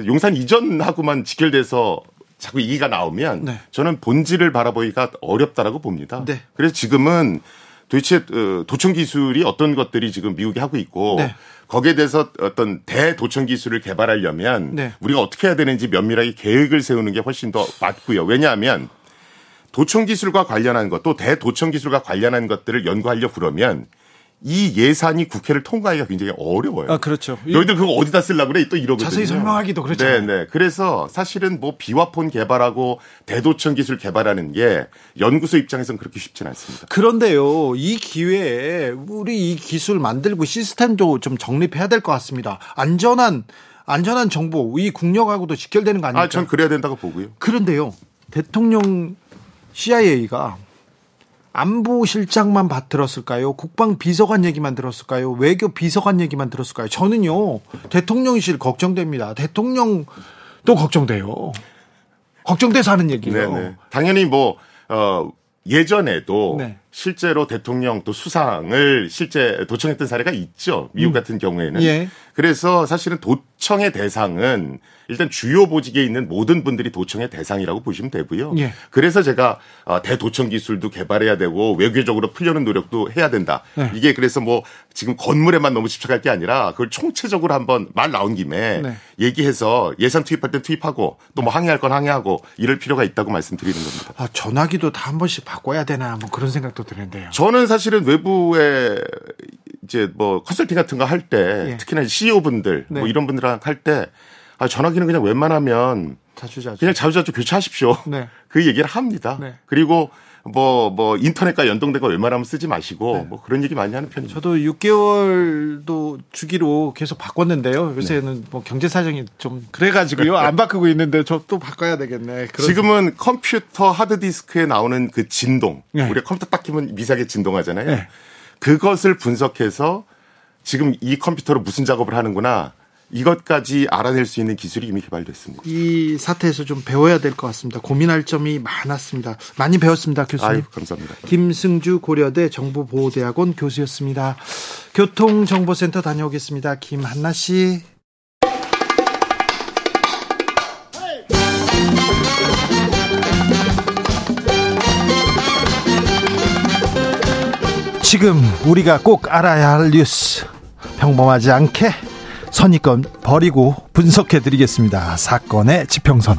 용산 이전하고만 직결돼서 자꾸 얘기가 나오면 네. 저는 본질을 바라보기가 어렵다라고 봅니다. 네. 그래서 지금은 도대체 어, 도청 기술이 어떤 것들이 지금 미국이 하고 있고 네. 거기에 대해서 어떤 대도청 기술을 개발하려면 네. 우리가 어떻게 해야 되는지 면밀하게 계획을 세우는 게 훨씬 더 맞고요. 왜냐하면 도청 기술과 관련한 것 또 대도청 기술과 관련한 것들을 연구하려 그러면 이 예산이 국회를 통과하기가 굉장히 어려워요. 아, 그렇죠. 너희들 그거 어디다 쓰려고 그래? 또 이러거든요. 자세히 설명하기도 그렇죠. 네, 네. 그래서 사실은 뭐 비와폰 개발하고 대도청 기술 개발하는 게 연구소 입장에서는 그렇게 쉽지는 않습니다. 그런데요, 이 기회에 우리 이 기술 만들고 시스템도 좀 정립해야 될 것 같습니다. 안전한 안전한 정보, 이 국력하고도 직결되는 거 아닙니까? 아, 전 그래야 된다고 보고요. 그런데요, 대통령 CIA가 안보실장만 들었을까요? 국방비서관 얘기만 들었을까요? 외교 비서관 얘기만 들었을까요? 저는요, 대통령실 걱정됩니다. 대통령도 걱정돼요. 걱정돼서 하는 얘기예요. 네네. 당연히 뭐, 어, 예전에도 네. 실제로 대통령 또 수상을 실제 도청했던 사례가 있죠. 미국 음. 같은 경우에는. 예. 그래서 사실은 도 청의 대상은 일단 주요 보직에 있는 모든 분들이 도청의 대상이라고 보시면 되고요. 예. 그래서 제가 어, 대도청 기술도 개발해야 되고 외교적으로 풀려는 노력도 해야 된다. 네. 이게 그래서 뭐 지금 건물에만 너무 집착할 게 아니라 그걸 총체적으로 한번 말 나온 김에 네. 얘기해서 예산 투입할 때 투입하고 또 뭐 항의할 건 항의하고 이럴 필요가 있다고 말씀드리는 겁니다. 아, 전화기도 다 한 번씩 바꿔야 되나 뭐 그런 생각도 드는데요. 저는 사실은 외부에 이제 뭐 컨설팅 같은 거 할때 예. 특히나 CEO 분들 뭐 네. 뭐 이런 분들 랑 할 때 아, 전화기는 그냥 웬만하면 자주자주 그냥 자주자주 교체하십시오. 네. 그 얘기를 합니다. 네. 그리고 뭐, 뭐, 인터넷과 연동되고 웬만하면 쓰지 마시고, 네. 뭐 그런 얘기 많이 하는 편입니다. 저도 6개월도 주기로 계속 바꿨는데요. 요새는 네. 뭐 경제 사정이 좀 그래가지고요. 안 바꾸고 있는데 저 또 바꿔야 되겠네. 지금은 컴퓨터 하드디스크에 나오는 그 진동. 네. 우리가 컴퓨터 딱 키면 미세하게 진동하잖아요. 네. 그것을 분석해서 지금 이 컴퓨터로 무슨 작업을 하는구나. 이것까지 알아낼 수 있는 기술이 이미 개발됐습니다. 이 사태에서 좀 배워야 될 것 같습니다. 고민할 점이 많았습니다. 많이 배웠습니다, 교수님. 아유, 감사합니다. 김승주 고려대 정보보호대학원 교수였습니다. 교통정보센터 다녀오겠습니다. 김한나 씨. 지금 우리가 꼭 알아야 할 뉴스 평범하지 않게 선입견 버리고 분석해 드리겠습니다. 사건의 지평선.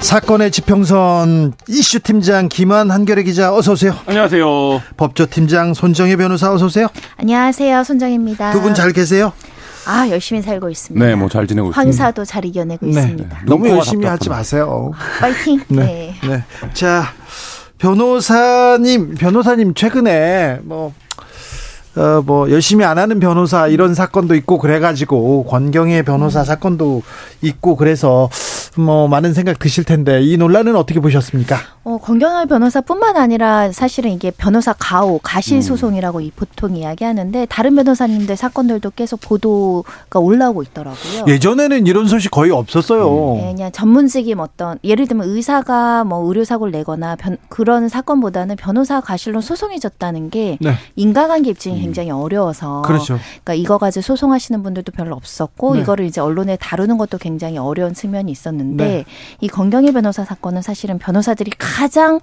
사건의 지평선 이슈 팀장 김한 한결의 기자 어서 오세요. 안녕하세요. 법조 팀장 손정혜 변호사 어서 오세요. 안녕하세요. 손정혜입니다. 두 분 잘 계세요? 아 열심히 살고 있습니다. 네, 뭐 잘 지내고 있습니다. 황사도 잘 이겨내고 네. 있습니다. 네. 너무 열심히 하지 마세요. 파이팅. 네. 네. 네. 자 변호사님 변호사님 최근에 뭐 어, 뭐 열심히 안 하는 변호사 이런 사건도 있고 그래가지고 권경의 변호사 사건도 있고 그래서 뭐 많은 생각 드실 텐데 이 논란은 어떻게 보셨습니까? 어, 권경열 변호사뿐만 아니라 사실은 이게 변호사 가오, 가실 소송이라고 음. 보통 이야기하는데 다른 변호사님들 사건들도 계속 보도가 올라오고 있더라고요. 예전에는 이런 소식 거의 없었어요. 네, 그냥 전문직임 어떤 예를 들면 의사가 뭐 의료 사고를 내거나 변, 그런 사건보다는 변호사 가실로 소송이 졌다는 게 네. 인과관계 입증이 음. 굉장히 어려워서 그렇죠. 그러니까 이거 가지고 소송하시는 분들도 별로 없었고 네. 이거를 이제 언론에 다루는 것도 굉장히 어려운 측면이 있었는데 네. 이 권경희 변호사 사건은 사실은 변호사들이 가장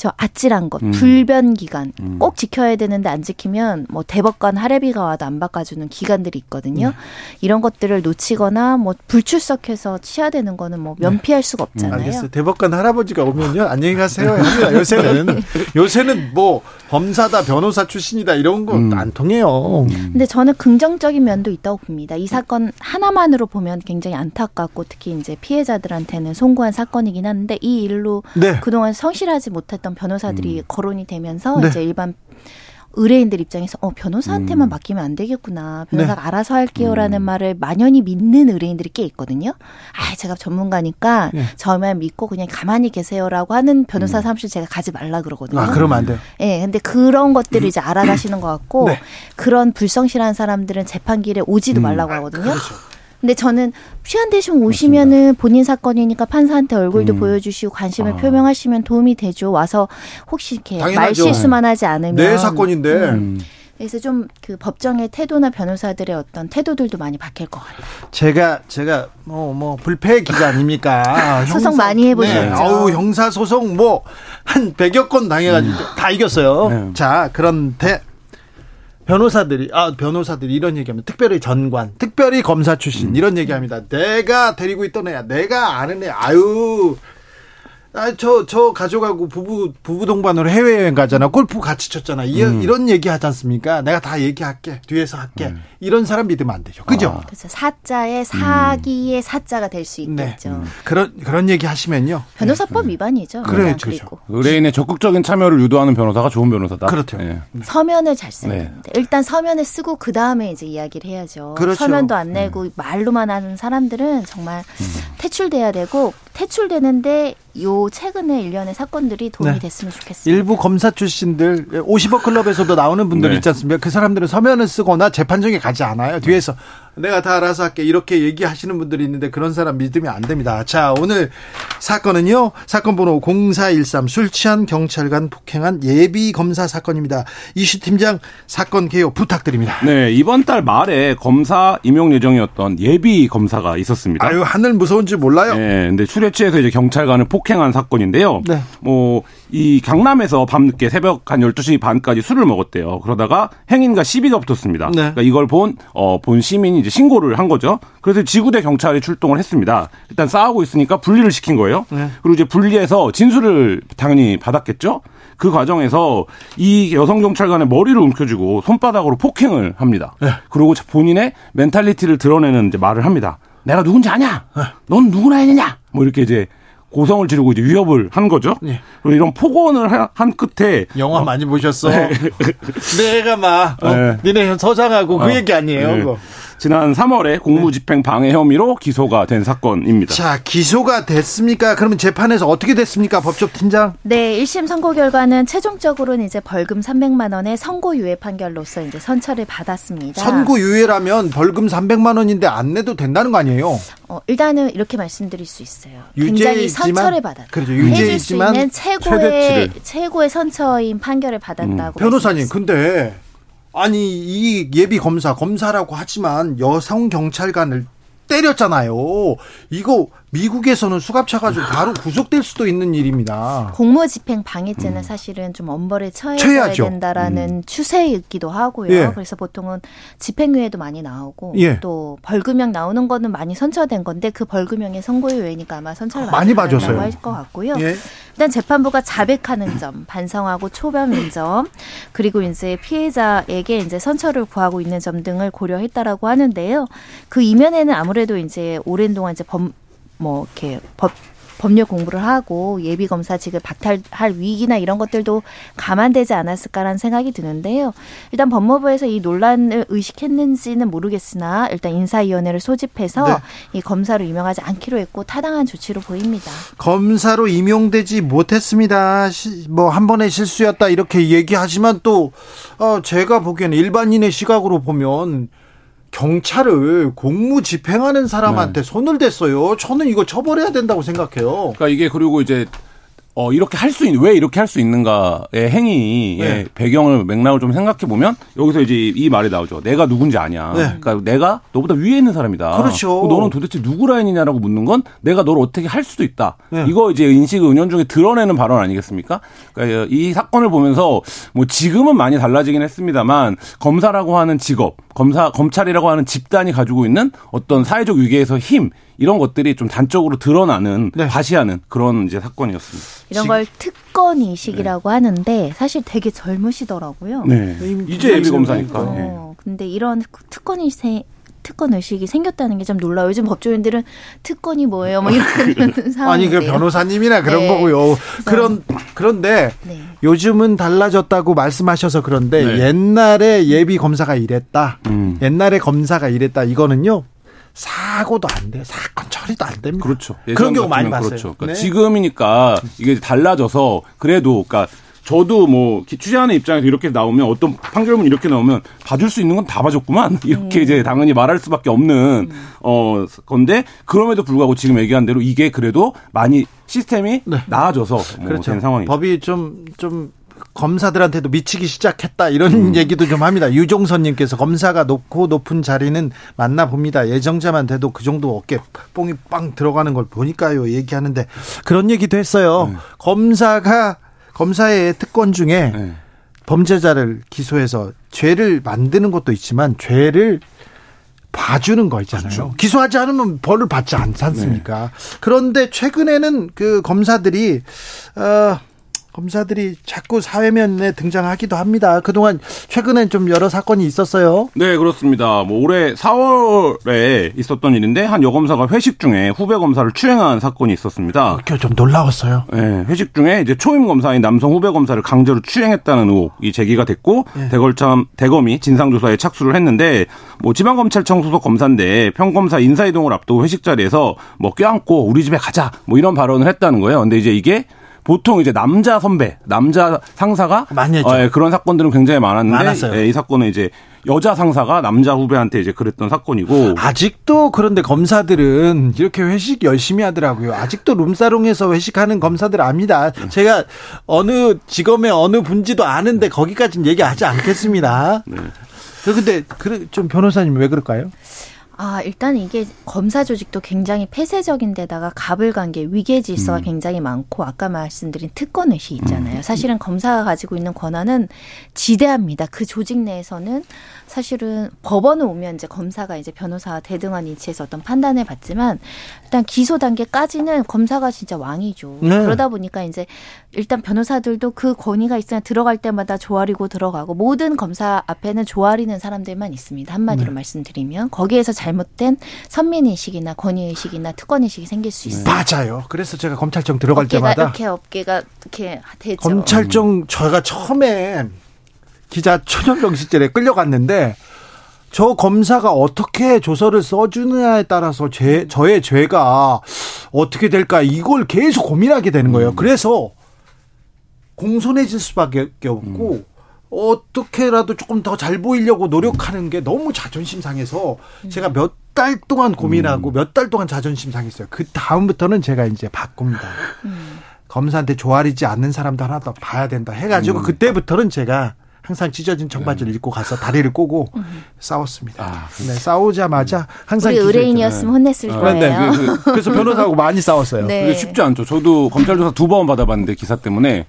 저 아찔한 것, 음. 불변 기간 음. 꼭 지켜야 되는데 안 지키면 뭐 대법관 할애비가 와도 안 바꿔주는 기간들이 있거든요. 음. 이런 것들을 놓치거나 뭐 불출석해서 취하되는 거는 뭐 면피할 수가 음. 없잖아요. 알겠어요. 대법관 할아버지가 오면요 안녕히 가세요. 요새는 요새는 뭐 검사다 변호사 출신이다 이런 거안 음. 통해요. 음. 근데 저는 긍정적인 면도 있다고 봅니다. 이 사건 하나만으로 보면 굉장히 안타깝고 특히 이제 피해자들한테는 송구한 사건이긴 한데 이 일로 네. 그동안 성실하지 못했던 변호사들이 음. 거론이 되면서 네. 이제 일반 의뢰인들 입장에서 어 변호사한테만 음. 맡기면 안 되겠구나 변호사가 네. 알아서 할게요라는 음. 말을 만연히 믿는 의뢰인들이 꽤 있거든요. 아 제가 전문가니까 네. 저만 믿고 그냥 가만히 계세요라고 하는 변호사 음. 사무실 제가 가지 말라 그러거든요. 아 그러면 안 돼요. 예, 네, 근데 그런 것들을 이제 알아가시는 것 같고 네. 그런 불성실한 사람들은 재판 길에 오지도 음. 말라고 하거든요. 그렇죠. 근데 저는 취한 대신 오시면은 맞습니다. 본인 사건이니까 판사한테 얼굴도 음. 보여주시고 관심을 아. 표명하시면 도움이 되죠. 와서 혹시 이렇게 당연하죠. 말 실수만 하지 않으면 내 사건인데. 음. 그래서 좀 그 법정의 태도나 변호사들의 어떤 태도들도 많이 바뀔 것 같아요. 제가 제가 뭐뭐 뭐 불패 기자 아닙니까 소송 많이 해보셨죠. 네. 아우 형사 소송 뭐 한 100여 건 당해가지고 음. 다 이겼어요. 네. 자 그런데 변호사들이 아 변호사들이 이런 얘기하면 특별히 전관, 특별히 검사 출신 음. 이런 얘기합니다. 내가 데리고 있던 애야, 내가 아는 애, 아유 아, 저, 저 가져가고 부부, 부부 동반으로 해외 여행 가잖아. 골프 같이 쳤잖아. 이, 음. 이런 얘기 하지 않습니까? 내가 다 얘기할게. 뒤에서 할게. 음. 이런 사람 믿으면 안 되죠. 그죠? 아. 그래서 사자의 사기의 음. 사자가 될 수 있겠죠. 네. 음. 그런, 그런 얘기 하시면요. 변호사법 네. 위반이죠. 그래요. 그렇죠. 의뢰인의 적극적인 참여를 유도하는 변호사가 좋은 변호사다. 그렇죠. 네. 서면을 잘 써야 네. 일단 서면을 쓰고 그 다음에 이제 이야기를 해야죠. 그렇죠. 서면도 안 내고 음. 말로만 하는 사람들은 정말 음. 퇴출돼야 되고 퇴출되는데 요 최근에 일련의 사건들이 도움이 네. 됐으면 좋겠습니다. 일부 검사 출신들 50억 클럽에서도 나오는 분들 네. 있지 않습니까? 그 사람들은 서면을 쓰거나 재판정에 가지 않아요. 뒤에서 내가 다 알아서 할게 이렇게 얘기하시는 분들이 있는데 그런 사람 믿으면 안 됩니다. 자 오늘 사건은요 사건 번호 0413 술 취한 경찰관 폭행한 예비 검사 사건입니다. 이슈 팀장 사건 개요 부탁드립니다. 네 이번 달 말에 검사 임용 예정이었던 예비 검사가 있었습니다. 아유 하늘 무서운 줄 몰라요. 네, 근데 술에 취해서 이제 경찰관을 폭행한 사건인데요. 네. 뭐이 강남에서 밤늦게 새벽 한 12시 반까지 술을 먹었대요. 그러다가 행인과 시비가 붙었습니다. 네. 그러니까 이걸 본 어, 본 시민이 이제 신고를 한 거죠. 그래서 지구대 경찰이 출동을 했습니다. 일단 싸우고 있으니까 분리를 시킨 거예요. 네. 그리고 이제 분리해서 진술을 당연히 받았겠죠. 그 과정에서 이 여성 경찰관의 머리를 움켜쥐고 손바닥으로 폭행을 합니다. 네. 그리고 본인의 mentality를 드러내는 이제 말을 합니다. 내가 누군지 아냐? 네. 넌 누구나 했느냐? 뭐 이렇게 이제 고성을 지르고 이제 위협을 한 거죠. 네. 그리고 이런 폭언을 한 끝에 영화 어. 많이 보셨어. 네. 내가 막 어, 네. 니네 서장하고 그 어. 얘기 아니에요. 네. 지난 3월에 공무집행 방해 혐의로 기소가 된 사건입니다. 자, 기소가 됐습니까? 그러면 재판에서 어떻게 됐습니까? 법조 팀장? 네, 1심 선고 결과는 최종적으로는 이제 벌금 300만 원의 선고유예 판결로서 이제 선처를 받았습니다. 선고유예라면 벌금 300만 원인데 안 내도 된다는 거 아니에요? 어, 일단은 이렇게 말씀드릴 수 있어요. 굉장히 선처를 받았다. 그렇죠. 유죄있지만 최고의 최고의 선처인 판결을 받았다고. 음. 변호사님, 근데 아니 이 예비 검사 검사라고 하지만 여성 경찰관을 때렸잖아요. 이거 미국에서는 수갑 차 가지고 바로 구속될 수도 있는 일입니다. 공무 집행 방해죄는 음. 사실은 좀 엄벌에 처해야 된다라는 음. 추세이기도 하고요. 예. 그래서 보통은 집행유예도 많이 나오고 예. 또 벌금형 나오는 거는 많이 선처된 건데 그 벌금형의 선고유예니까 아마 선처를 아, 많이 받았다고 할 것 같고요. 예. 일단 재판부가 자백하는 점, 반성하고 초범인 점, 그리고 이제 피해자에게 이제 선처를 구하고 있는 점 등을 고려했다라고 하는데요. 그 이면에는 아무래도 이제 오랜 동안 이제 범, 뭐 이렇게 법 법률 공부를 하고 예비 검사 직을 박탈할 위기나 이런 것들도 감안되지 않았을까라는 생각이 드는데요. 일단 법무부에서 이 논란을 의식했는지는 모르겠으나 일단 인사위원회를 소집해서 네. 이 검사로 임명하지 않기로 했고 타당한 조치로 보입니다. 검사로 임용되지 못했습니다. 뭐 한 번의 실수였다 이렇게 얘기하지만 또 어, 제가 보기에는 일반인의 시각으로 보면 경찰을 공무 집행하는 사람한테 네. 손을 댔어요. 저는 이거 처벌해야 된다고 생각해요. 그러니까 이게 그리고 이제 어, 이렇게 할 수 있는, 왜 이렇게 할 수 있는가의 행위의 네. 배경을 맥락을 좀 생각해 보면 여기서 이제 이 말이 나오죠. 내가 누군지 아냐. 네. 그러니까 내가 너보다 위에 있는 사람이다. 그렇죠. 너는 도대체 누구 라인이냐라고 묻는 건 내가 너를 어떻게 할 수도 있다. 네. 이거 이제 인식 은연 중에 드러내는 발언 아니겠습니까? 그러니까 이 사건을 보면서 뭐 지금은 많이 달라지긴 했습니다만 검사라고 하는 직업, 검사, 검찰이라고 하는 집단이 가지고 있는 어떤 사회적 위계에서 힘, 이런 것들이 좀 단적으로 드러나는 네. 과시하는 그런 이제 사건이었습니다. 이런 걸 특권 이식이라고 네. 하는데 사실 되게 젊으시더라고요. 네. 이제 예비 검사니까. 어, 네. 근데 이런 특권 이식 특권 의식이 생겼다는 게좀 놀라요. 요즘 법조인들은 특권이 뭐예요? 뭐 이런 상황. 아니 그 변호사님이나 그런 네. 거고요. 그런 그런데 네. 요즘은 달라졌다고 말씀하셔서 그런데 네. 옛날에 예비 검사가 이랬다. 음. 옛날에 검사가 이랬다. 이거는요. 사고도 안 돼. 사건 처리도 안 됩니다. 그렇죠. 그런 경우 많이 봤어요. 그렇죠. 그러니까 네. 지금이니까 이게 달라져서 그래도 그러니까 저도 뭐 취재하는 입장에서 이렇게 나오면 어떤 판결문 이렇게 나오면 봐줄 수 있는 건 다 봐줬구만 이렇게 음. 이제 당연히 말할 수밖에 없는 음. 어 건데 그럼에도 불구하고 지금 얘기한 대로 이게 그래도 많이 시스템이 네. 나아져서 뭐 그렇죠. 된 상황이 법이 좀좀 좀 검사들한테도 미치기 시작했다 이런 음. 얘기도 좀 합니다. 유종선님께서 검사가 높고 높은 자리는 맞나 봅니다. 예정자만 돼도 그 정도 어깨 뽕이 빵 들어가는 걸 보니까요. 얘기하는데 그런 얘기도 했어요. 음. 검사가 검사의 특권 중에 네. 범죄자를 기소해서 죄를 만드는 것도 있지만 죄를 봐주는 거 있잖아요. 그렇죠. 기소하지 않으면 벌을 받지 않지 않습니까? 네. 그런데 최근에는 그 검사들이 어 검사들이 자꾸 사회면에 등장하기도 합니다. 그동안 최근엔 좀 여러 사건이 있었어요. 네, 그렇습니다. 뭐 올해 4월에 있었던 일인데 한 여검사가 회식 중에 후배 검사를 추행한 사건이 있었습니다. 그게 좀 놀라웠어요. 네, 회식 중에 이제 초임 검사인 남성 후배 검사를 강제로 추행했다는 의혹이 제기가 됐고 네. 대걸참 대검이 진상 조사에 착수를 했는데 뭐 지방검찰청 소속 검사인데 평검사 인사 이동을 앞두고 회식 자리에서 뭐 껴안고 우리 집에 가자 뭐 이런 발언을 했다는 거예요. 근데 이제 이게 보통 이제 남자 선배, 남자 상사가 많이 했죠. 어, 예, 그런 사건들은 굉장히 많았는데 예, 이 사건은 이제 여자 상사가 남자 후배한테 이제 그랬던 사건이고 아직도 그런데 검사들은 이렇게 회식 열심히 하더라고요. 아직도 룸사롱에서 회식하는 검사들 압니다. 제가 어느 직업의 어느 분지도 아는데 거기까지는 얘기하지 않겠습니다. 네. 근데 좀 변호사님 왜 그럴까요? 아, 일단 이게 검사 조직도 굉장히 폐쇄적인 데다가 가불관계, 위계 질서가 음. 굉장히 많고 아까 말씀드린 특권 의식 있잖아요. 음. 사실은 검사가 가지고 있는 권한은 지대합니다. 그 조직 내에서는 사실은 법원을 오면 이제 검사가 이제 변호사 대등한 위치에서 어떤 판단을 받지만 일단 기소 단계까지는 검사가 진짜 왕이죠. 네. 그러다 보니까 이제 일단 변호사들도 그 권위가 있으면 들어갈 때마다 조아리고 들어가고 모든 검사 앞에는 조아리는 사람들만 있습니다. 한마디로 네. 말씀드리면 거기에서 잘 못된 선민의식이나 권위의식이나 특권의식이 생길 수 있어요. 맞아요. 그래서 제가 검찰청 들어갈 때마다 이렇게 어깨가 이렇게 되죠. 검찰청 저희가 처음에 기자 초년병 시절에 끌려갔는데 저 검사가 어떻게 조서를 써주느냐에 따라서 죄, 저의 죄가 어떻게 될까 이걸 계속 고민하게 되는 거예요. 음. 그래서 공손해질 수밖에 없고 음. 어떻게라도 조금 더 잘 보이려고 노력하는 게 너무 자존심 상해서 음. 제가 몇 달 동안 고민하고 음. 몇달 동안 자존심 상했어요. 그 다음부터는 제가 이제 바꿉니다. 음. 검사한테 조아리지 않는 사람도 하나 더 봐야 된다 해가지고 음. 그때부터는 제가 항상 찢어진 청바지를 네. 입고 가서 다리를 꼬고 음. 싸웠습니다. 아, 네, 싸우자마자 항상 우리 의뢰인이었으면 혼냈을 어. 거예요. 네, 그, 그래서 변호사하고 많이 싸웠어요. 네. 그게 쉽지 않죠. 저도 검찰 조사 두 번 받아봤는데 기사 때문에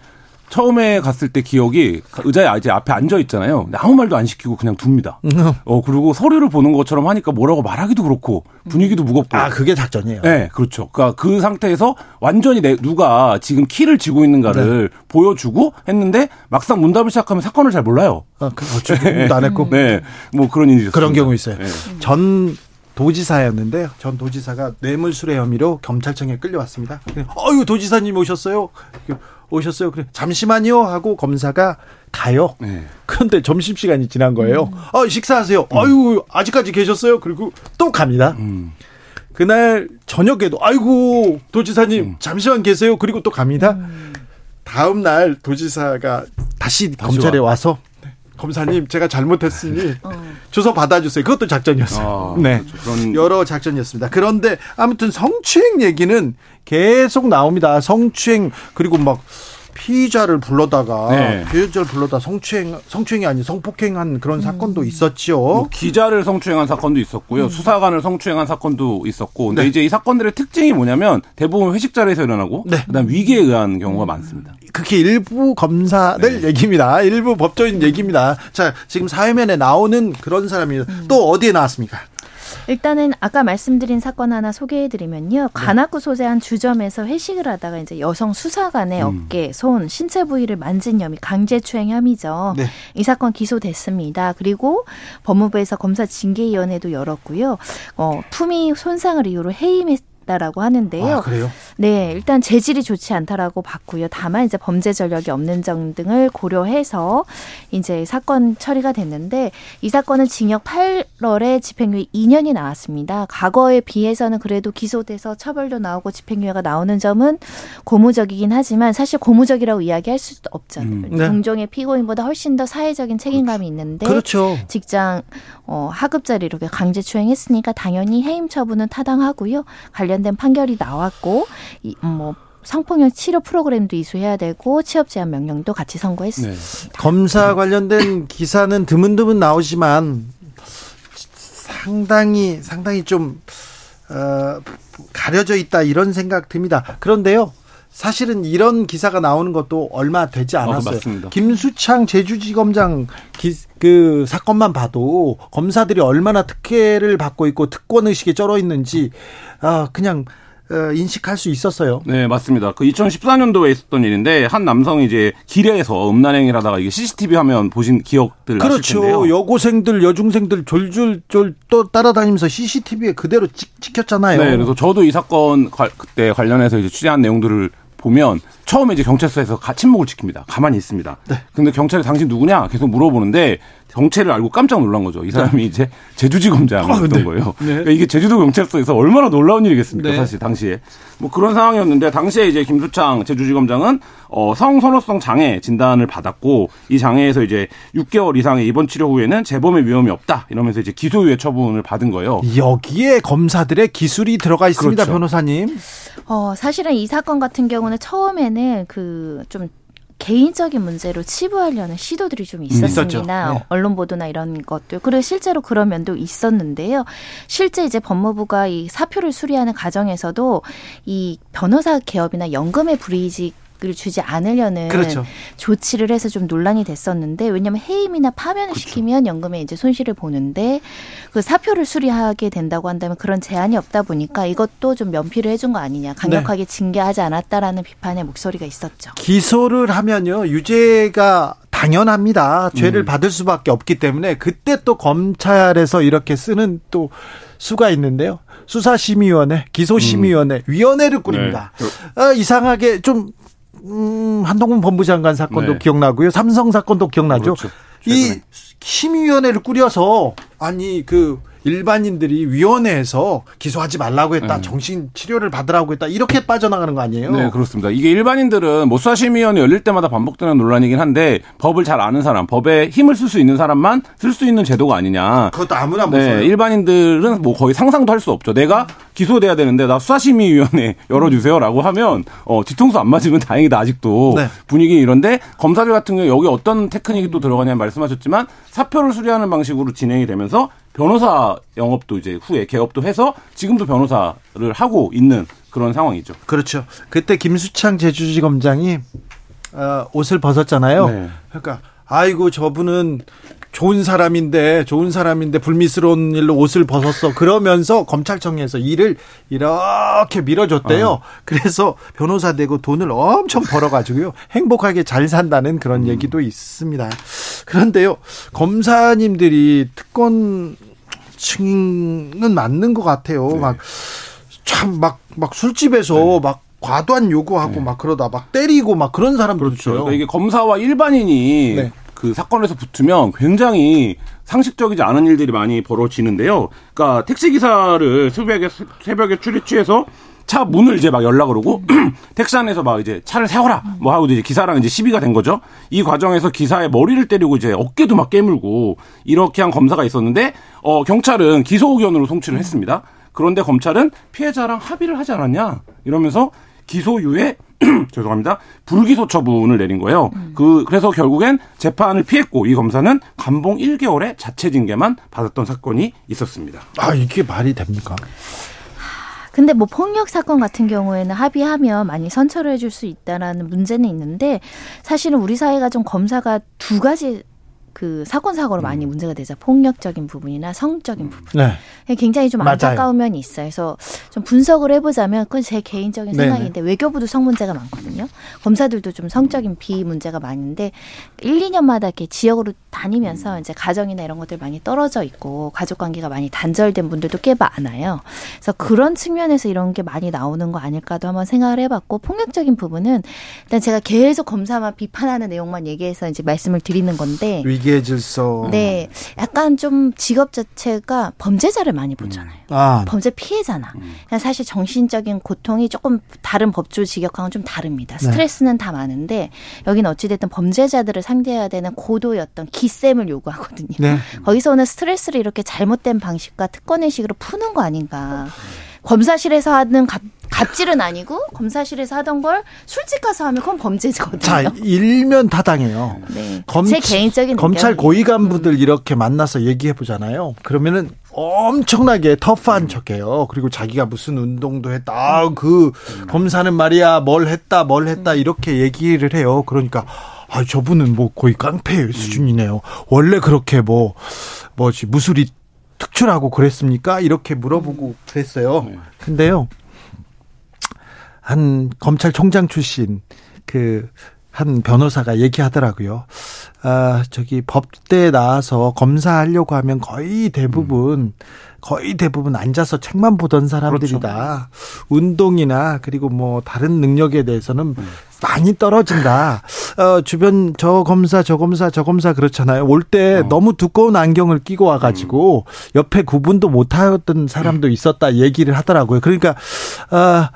처음에 갔을 때 기억이 의자에 이제 앞에 앉아 있잖아요. 아무 말도 안 시키고 그냥 둡니다. 음. 어 그리고 서류를 보는 것처럼 하니까 뭐라고 말하기도 그렇고 분위기도 무겁고. 아 그게 작전이에요. 네, 그렇죠. 그러니까 그 상태에서 완전히 내 누가 지금 키를 쥐고 있는가를 네. 보여주고 했는데 막상 문답을 시작하면 사건을 잘 몰라요. 아, 그렇죠. 안 했고. 네, 뭐 그런 일이 그런 경우 있어요. 네. 전 도지사였는데요. 전 도지사가 뇌물수뢰 혐의로 경찰청에 끌려왔습니다. 어유 도지사님 오셨어요? 오셨어요? 그래 잠시만요 하고 검사가 가요. 네. 그런데 점심 시간이 지난 거예요. 음. 어 식사하세요. 음. 아유 아직까지 계셨어요? 그리고 또 갑니다. 음. 그날 저녁에도 아이고 도지사님 음. 잠시만 계세요. 그리고 또 갑니다. 음. 다음 날 도지사가 다시, 다시 검찰에 와. 와서 검사님 제가 잘못했으니 어. 주소 받아주세요. 그것도 작전이었어요. 아, 네, 그렇죠. 여러 작전이었습니다. 그런데 아무튼 성추행 얘기는 계속 나옵니다. 성추행 그리고 막 피의자를 불러다가 네. 피의자를 불러다 성추행 성추행이 아닌 성폭행한 그런 음. 사건도 있었죠. 뭐 기자를 성추행한 사건도 있었고요. 음. 수사관을 성추행한 사건도 있었고. 근데 네. 이제 이 사건들의 특징이 뭐냐면 대부분 회식 자리에서 일어나고 네. 그다음 위기에 의한 경우가 많습니다. 그게 일부 검사들 네. 얘기입니다. 일부 법조인 얘기입니다. 자, 지금 사회면에 나오는 그런 사람이 음. 또 어디에 나왔습니까? 일단은 아까 말씀드린 사건 하나 소개해드리면요. 관악구 소재한 주점에서 회식을 하다가 이제 여성 수사관의 음. 어깨, 손, 신체 부위를 만진 혐의 강제추행 혐의죠. 네. 이 사건 기소됐습니다. 그리고 법무부에서 검사 징계위원회도 열었고요. 어, 품위 손상을 이유로 해임했 있다라고 하는데요. 아, 그래요? 네, 일단 재질이 좋지 않다라고 봤고요. 다만 이제 범죄 전력이 없는 점 등을 고려해서 이제 사건 처리가 됐는데 이 사건은 징역 8월에 집행유예 2년이 나왔습니다. 과거에 비해서는 그래도 기소돼서 처벌도 나오고 집행유예가 나오는 점은 고무적이긴 하지만 사실 고무적이라고 이야기할 수도 없잖아요. 음, 네. 동종의 피고인보다 훨씬 더 사회적인 책임감이 있는데 그렇죠. 직장 어, 하급 자리 이렇게 강제 추행했으니까 당연히 해임 처분은 타당하고요. 관련 된 판결이 나왔고 이, 뭐 성폭력 치료 프로그램도 이수해야 되고 취업 제한 명령도 같이 선고했습니다. 네. 검사 관련된 기사는 드문드문 나오지만 상당히 상당히 좀 어, 가려져 있다 이런 생각 듭니다. 그런데요. 사실은 이런 기사가 나오는 것도 얼마 되지 아, 않았어요. 어, 김수창 제주지검장 기, 그 사건만 봐도 검사들이 얼마나 특혜를 받고 있고 특권 의식에 쩔어 있는지 아 그냥 어, 인식할 수 있었어요. 네, 맞습니다. 그 2014년도에 있었던 일인데 한 남성이 이제 길에서 음란행위를 하다가 이게 CCTV 화면 보신 기억들 그렇죠. 텐데요. 여고생들, 여중생들 졸졸졸 또 따라다니면서 CCTV에 그대로 찍, 찍혔잖아요. 네, 그래서 저도 이 사건 그때 관련해서 이제 취재한 내용들을 보면 처음에 이제 경찰서에서 침묵을 지킵니다. 가만히 있습니다. 네. 근데 경찰이 당신 누구냐 계속 물어보는데 정체를 알고 깜짝 놀란 거죠. 이 사람이 네. 이제 제주지검장이었던 아, 네. 거예요. 네. 그러니까 이게 제주도 경찰서에서 얼마나 놀라운 일이겠습니까, 네. 사실 당시에. 뭐 그런 상황이었는데 당시에 이제 김수창 제주지검장은 어, 성선호성 장애 진단을 받았고 이 장애에서 이제 6개월 이상의 입원 치료 후에는 재범의 위험이 없다 이러면서 이제 기소유예 처분을 받은 거예요. 여기에 검사들의 기술이 들어가 있습니다, 그렇죠. 변호사님. 어, 사실은 이 사건 같은 경우는 처음에는 그좀 개인적인 문제로 치부하려는 시도들이 좀 있었습니다. 네. 언론 보도나 이런 것들. 그리고 실제로 그런 면도 있었는데요. 실제 이제 법무부가 이 사표를 수리하는 과정에서도 이 변호사 개업이나 연금의 불이익 을 주지 않으려는 그렇죠. 조치를 해서 좀 논란이 됐었는데 왜냐하면 해임이나 파면을 그렇죠. 시키면 연금에 이제 손실을 보는데 그 사표를 수리하게 된다고 한다면 그런 제한이 없다 보니까 이것도 좀 면피를 해준 거 아니냐 강력하게 네. 징계하지 않았다라는 비판의 목소리가 있었죠. 기소를 하면요 유죄가 당연합니다. 죄를 음. 받을 수밖에 없기 때문에 그때 또 검찰에서 이렇게 쓰는 또 수가 있는데요. 수사심의위원회, 기소심의위원회, 음. 위원회를 꾸립니다. 네. 어, 이상하게 좀 음, 한동훈 법무장관 사건도 네. 기억나고요. 삼성 사건도 기억나죠. 그렇죠. 이 심의위원회를 꾸려서 아니 그 일반인들이 위원회에서 기소하지 말라고 했다. 네. 정신 치료를 받으라고 했다. 이렇게 빠져나가는 거 아니에요? 네, 그렇습니다. 이게 일반인들은 뭐 수사심의위원회 열릴 때마다 반복되는 논란이긴 한데 법을 잘 아는 사람, 법에 힘을 쓸 수 있는 사람만 쓸 수 있는 제도가 아니냐. 그것도 아무나 못 네, 써요. 일반인들은 뭐 거의 상상도 할 수 없죠. 내가 기소돼야 되는데 나 수사심의위원회 열어주세요라고 하면 어, 뒤통수 안 맞으면 다행이다 아직도 네. 분위기 이런데 검사들 같은 경우 여기 어떤 테크닉이 또 들어가냐 말씀하셨지만 사표를 수리하는 방식으로 진행이 되면서 변호사 영업도 이제 후에 개업도 해서 지금도 변호사를 하고 있는 그런 상황이죠. 그렇죠. 그때 김수창 제주지검장이 어, 옷을 벗었잖아요. 네. 그러니까 아이고 저분은 좋은 사람인데 좋은 사람인데 불미스러운 일로 옷을 벗었어 그러면서 검찰청에서 일을 이렇게 밀어줬대요. 어. 그래서 변호사 되고 돈을 엄청 벌어가지고요 행복하게 잘 산다는 그런 음. 얘기도 있습니다. 그런데요 검사님들이 특권 지지층은 맞는 것 같아요. 네. 막 참 막 막 술집에서 네. 막 과도한 요구하고 네. 막 그러다 막 때리고 막 그런 사람들 그렇죠. 있어요. 그러니까 이게 검사와 일반인이 네. 그 사건에서 붙으면 굉장히 상식적이지 않은 일들이 많이 벌어지는데요. 그러니까 택시 기사를 새벽에 새벽에 출입취해서 차 문을 이제 막 열라 그러고 택시 안에서 막 이제 차를 세워라 뭐 하고 이제 기사랑 이제 시비가 된 거죠. 이 과정에서 기사의 머리를 때리고 이제 어깨도 막 깨물고 이렇게 한 검사가 있었는데 어 경찰은 기소 의견으로 송치를 했습니다. 그런데 검찰은 피해자랑 합의를 하지 않았냐 이러면서 기소유예 죄송합니다. 불기소 처분을 내린 거예요. 음. 그 그래서 결국엔 재판을 피했고 이 검사는 감봉 1개월의 자체 징계만 받았던 사건이 있었습니다. 아 이게 말이 됩니까? 근데 뭐 폭력 사건 같은 경우에는 합의하면 많이 선처를 해줄 수 있다라는 문제는 있는데 사실은 우리 사회가 좀 검사가 두 가지 그 사건 사고로 많이 음. 문제가 되죠. 폭력적인 부분이나 성적인 부분. 네. 굉장히 좀. 안타까운 면이 있어요. 그래서 좀 분석을 해보자면 그건 제 개인적인 생각인데 네네. 외교부도 성 문제가 많거든요. 검사들도 좀 성적인 비 문제가 많은데 1, 2년마다 이렇게 지역으로 다니면서 음. 이제 가정이나 이런 것들 많이 떨어져 있고 가족 관계가 많이 단절된 분들도 꽤 많아요. 그래서 그런 측면에서 이런 게 많이 나오는 거 아닐까도 한번 생각을 해봤고 폭력적인 부분은 일단 제가 계속 검사만 비판하는 내용만 얘기해서 이제 말씀을 드리는 건데 위계 질서. 네, 약간 좀 직업 자체가 범죄자를 많이 보잖아요. 음. 아. 범죄 피해자나. 음. 사실 정신적인 고통이 조금 다른 법조 직역하고는 좀 다릅니다. 네. 스트레스는 네. 다 많은데 여기는 어찌됐든 범죄자들을 상대해야 되는 고도의 어떤 기쌤을 요구하거든요. 네. 거기서 오는 스트레스를 이렇게 잘못된 방식과 특권의식으로 푸는 거 아닌가. 검사실에서 하는 갑, 갑질은 아니고 검사실에서 하던 걸 술집 가서 하면 그건 범죄거든요. 자, 일면 타당해요. 네. 검, 제 개인적인 검찰 고위 간부들 음. 이렇게 만나서 얘기해 보잖아요. 그러면은 엄청나게 터프한 척해요. 그리고 자기가 무슨 운동도 했다. 아, 그 검사는 말이야 뭘 했다, 뭘 했다 이렇게 얘기를 해요. 그러니까 아, 저분은 뭐 거의 깡패 수준이네요. 원래 그렇게 뭐 뭐지 무술이 특출하고 그랬습니까? 이렇게 물어보고 그랬어요. 네. 근데요. 한 검찰총장 출신 그 한 변호사가 얘기하더라고요. 아, 저기 법대에 나와서 검사하려고 하면 거의 대부분 거의 대부분 앉아서 책만 보던 사람들이다. 그렇죠. 운동이나 그리고 뭐 다른 능력에 대해서는 음. 많이 떨어진다. 어, 주변 저 검사, 저 검사, 저 검사 그렇잖아요. 올때 어. 너무 두꺼운 안경을 끼고 와가지고 음. 옆에 구분도 못하였던 사람도 있었다 얘기를 하더라고요. 그러니까, 어,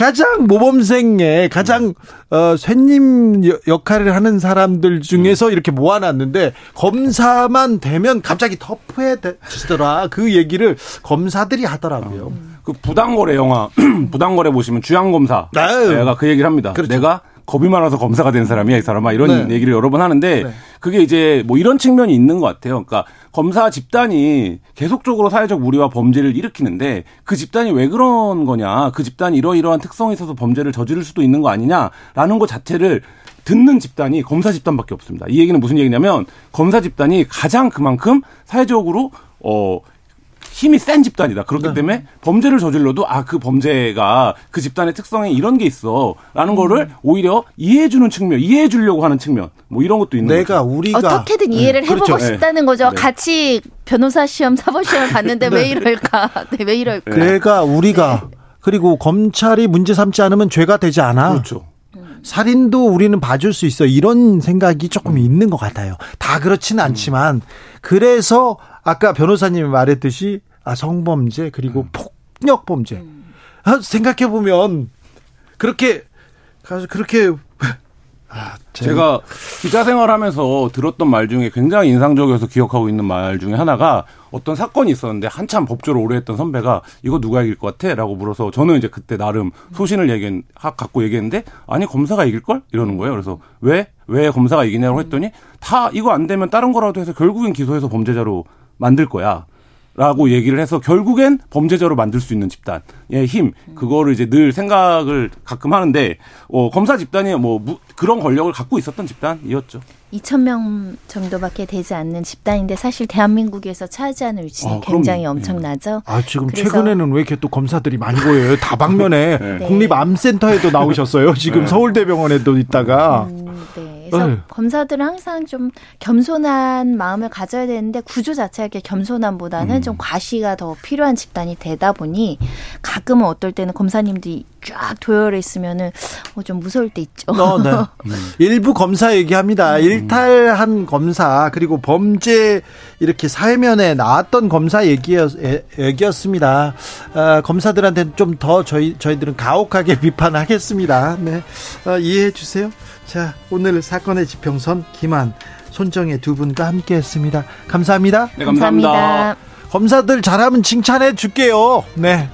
가장 모범생의 가장 어 쇠님 역할을 하는 사람들 중에서 음. 이렇게 모아놨는데 검사만 되면 갑자기 터프해지더라 그 얘기를 검사들이 하더라고요. 어. 그 부당거래 영화 부당거래 보시면 주양검사 내가 그 얘기를 합니다. 그렇죠. 내가 겁이 많아서 검사가 된 사람이야 이 사람아 이런 네. 얘기를 여러 번 하는데 네. 그게 이제 뭐 이런 측면이 있는 것 같아요. 그러니까 검사 집단이 계속적으로 사회적 무리와 범죄를 일으키는데 그 집단이 왜 그런 거냐 그 집단이 이러이러한 특성이 있어서 범죄를 저지를 수도 있는 거 아니냐라는 것 자체를 듣는 집단이 검사 집단밖에 없습니다. 이 얘기는 무슨 얘기냐면 검사 집단이 가장 그만큼 사회적으로 어 힘이 센 집단이다. 그렇기 네. 때문에 범죄를 저질러도 아 그 범죄가 그 집단의 특성에 이런 게 있어라는 음. 거를 오히려 이해해주는 측면, 이해해주려고 하는 측면, 뭐 이런 것도 있는 내가 거죠. 우리가 어떻게든 이해를 네. 해보고 그렇죠. 싶다는 거죠. 네. 같이 변호사 시험, 사법 시험을 봤는데 왜 네. 이럴까? 네, 왜 이럴까? 내가 우리가 네. 그리고 검찰이 문제 삼지 않으면 죄가 되지 않아. 그렇죠. 살인도 우리는 봐줄 수 있어. 이런 생각이 조금 있는 것 같아요. 다 그렇지는 않지만 그래서 아까 변호사님이 말했듯이 아 성범죄 그리고 음. 폭력 범죄. 음. 아, 생각해 보면 그렇게 그렇게 아, 제가 기자 생활하면서 들었던 말 중에 굉장히 인상적이어서 기억하고 있는 말 중에 하나가 어떤 사건이 있었는데 한참 법조를 오래 했던 선배가 이거 누가 이길 것 같아?라고 물어서 저는 이제 그때 나름 소신을 얘기 갖고 얘기했는데 아니 검사가 이길 걸 이러는 거예요. 그래서 왜 왜 검사가 이기냐고 했더니 다 이거 안 되면 다른 거라도 해서 결국엔 기소해서 범죄자로 만들 거야. 라고 얘기를 해서 결국엔 범죄자로 만들 수 있는 집단의 힘 그거를 이제 늘 생각을 가끔 하는데 어, 검사 집단이 뭐 무, 그런 권력을 갖고 있었던 집단이었죠. 2천 명 정도밖에 되지 않는 집단인데 사실 대한민국에서 차지하는 위치는 아, 굉장히 엄청나죠. 아 지금 최근에는 왜 이렇게 또 검사들이 많이 보여요? 다방면에 네. 국립암센터에도 나오셨어요. 지금 네. 서울대병원에도 있다가. 음, 네. 그래서 네. 검사들은 항상 좀 겸손한 마음을 가져야 되는데 구조 자체가 이렇게 겸손함보다는 음. 좀 과시가 더 필요한 집단이 되다 보니 가끔은 어떨 때는 검사님들이 쫙 도열해 있으면은 어, 좀 무서울 때 있죠. 어, 네. 음. 일부 검사 얘기합니다. 음. 일탈한 검사 그리고 범죄 이렇게 사회면에 나왔던 검사 얘기였, 얘기였습니다. 어, 검사들한테는 좀더 저희 저희들은 가혹하게 비판하겠습니다. 네, 어, 이해해 주세요. 자, 오늘 사건의 지평선 김한 손정혜 두 분과 함께 했습니다. 감사합니다. 네, 감사합니다. 감사합니다. 검사들 잘하면 칭찬해 줄게요. 네.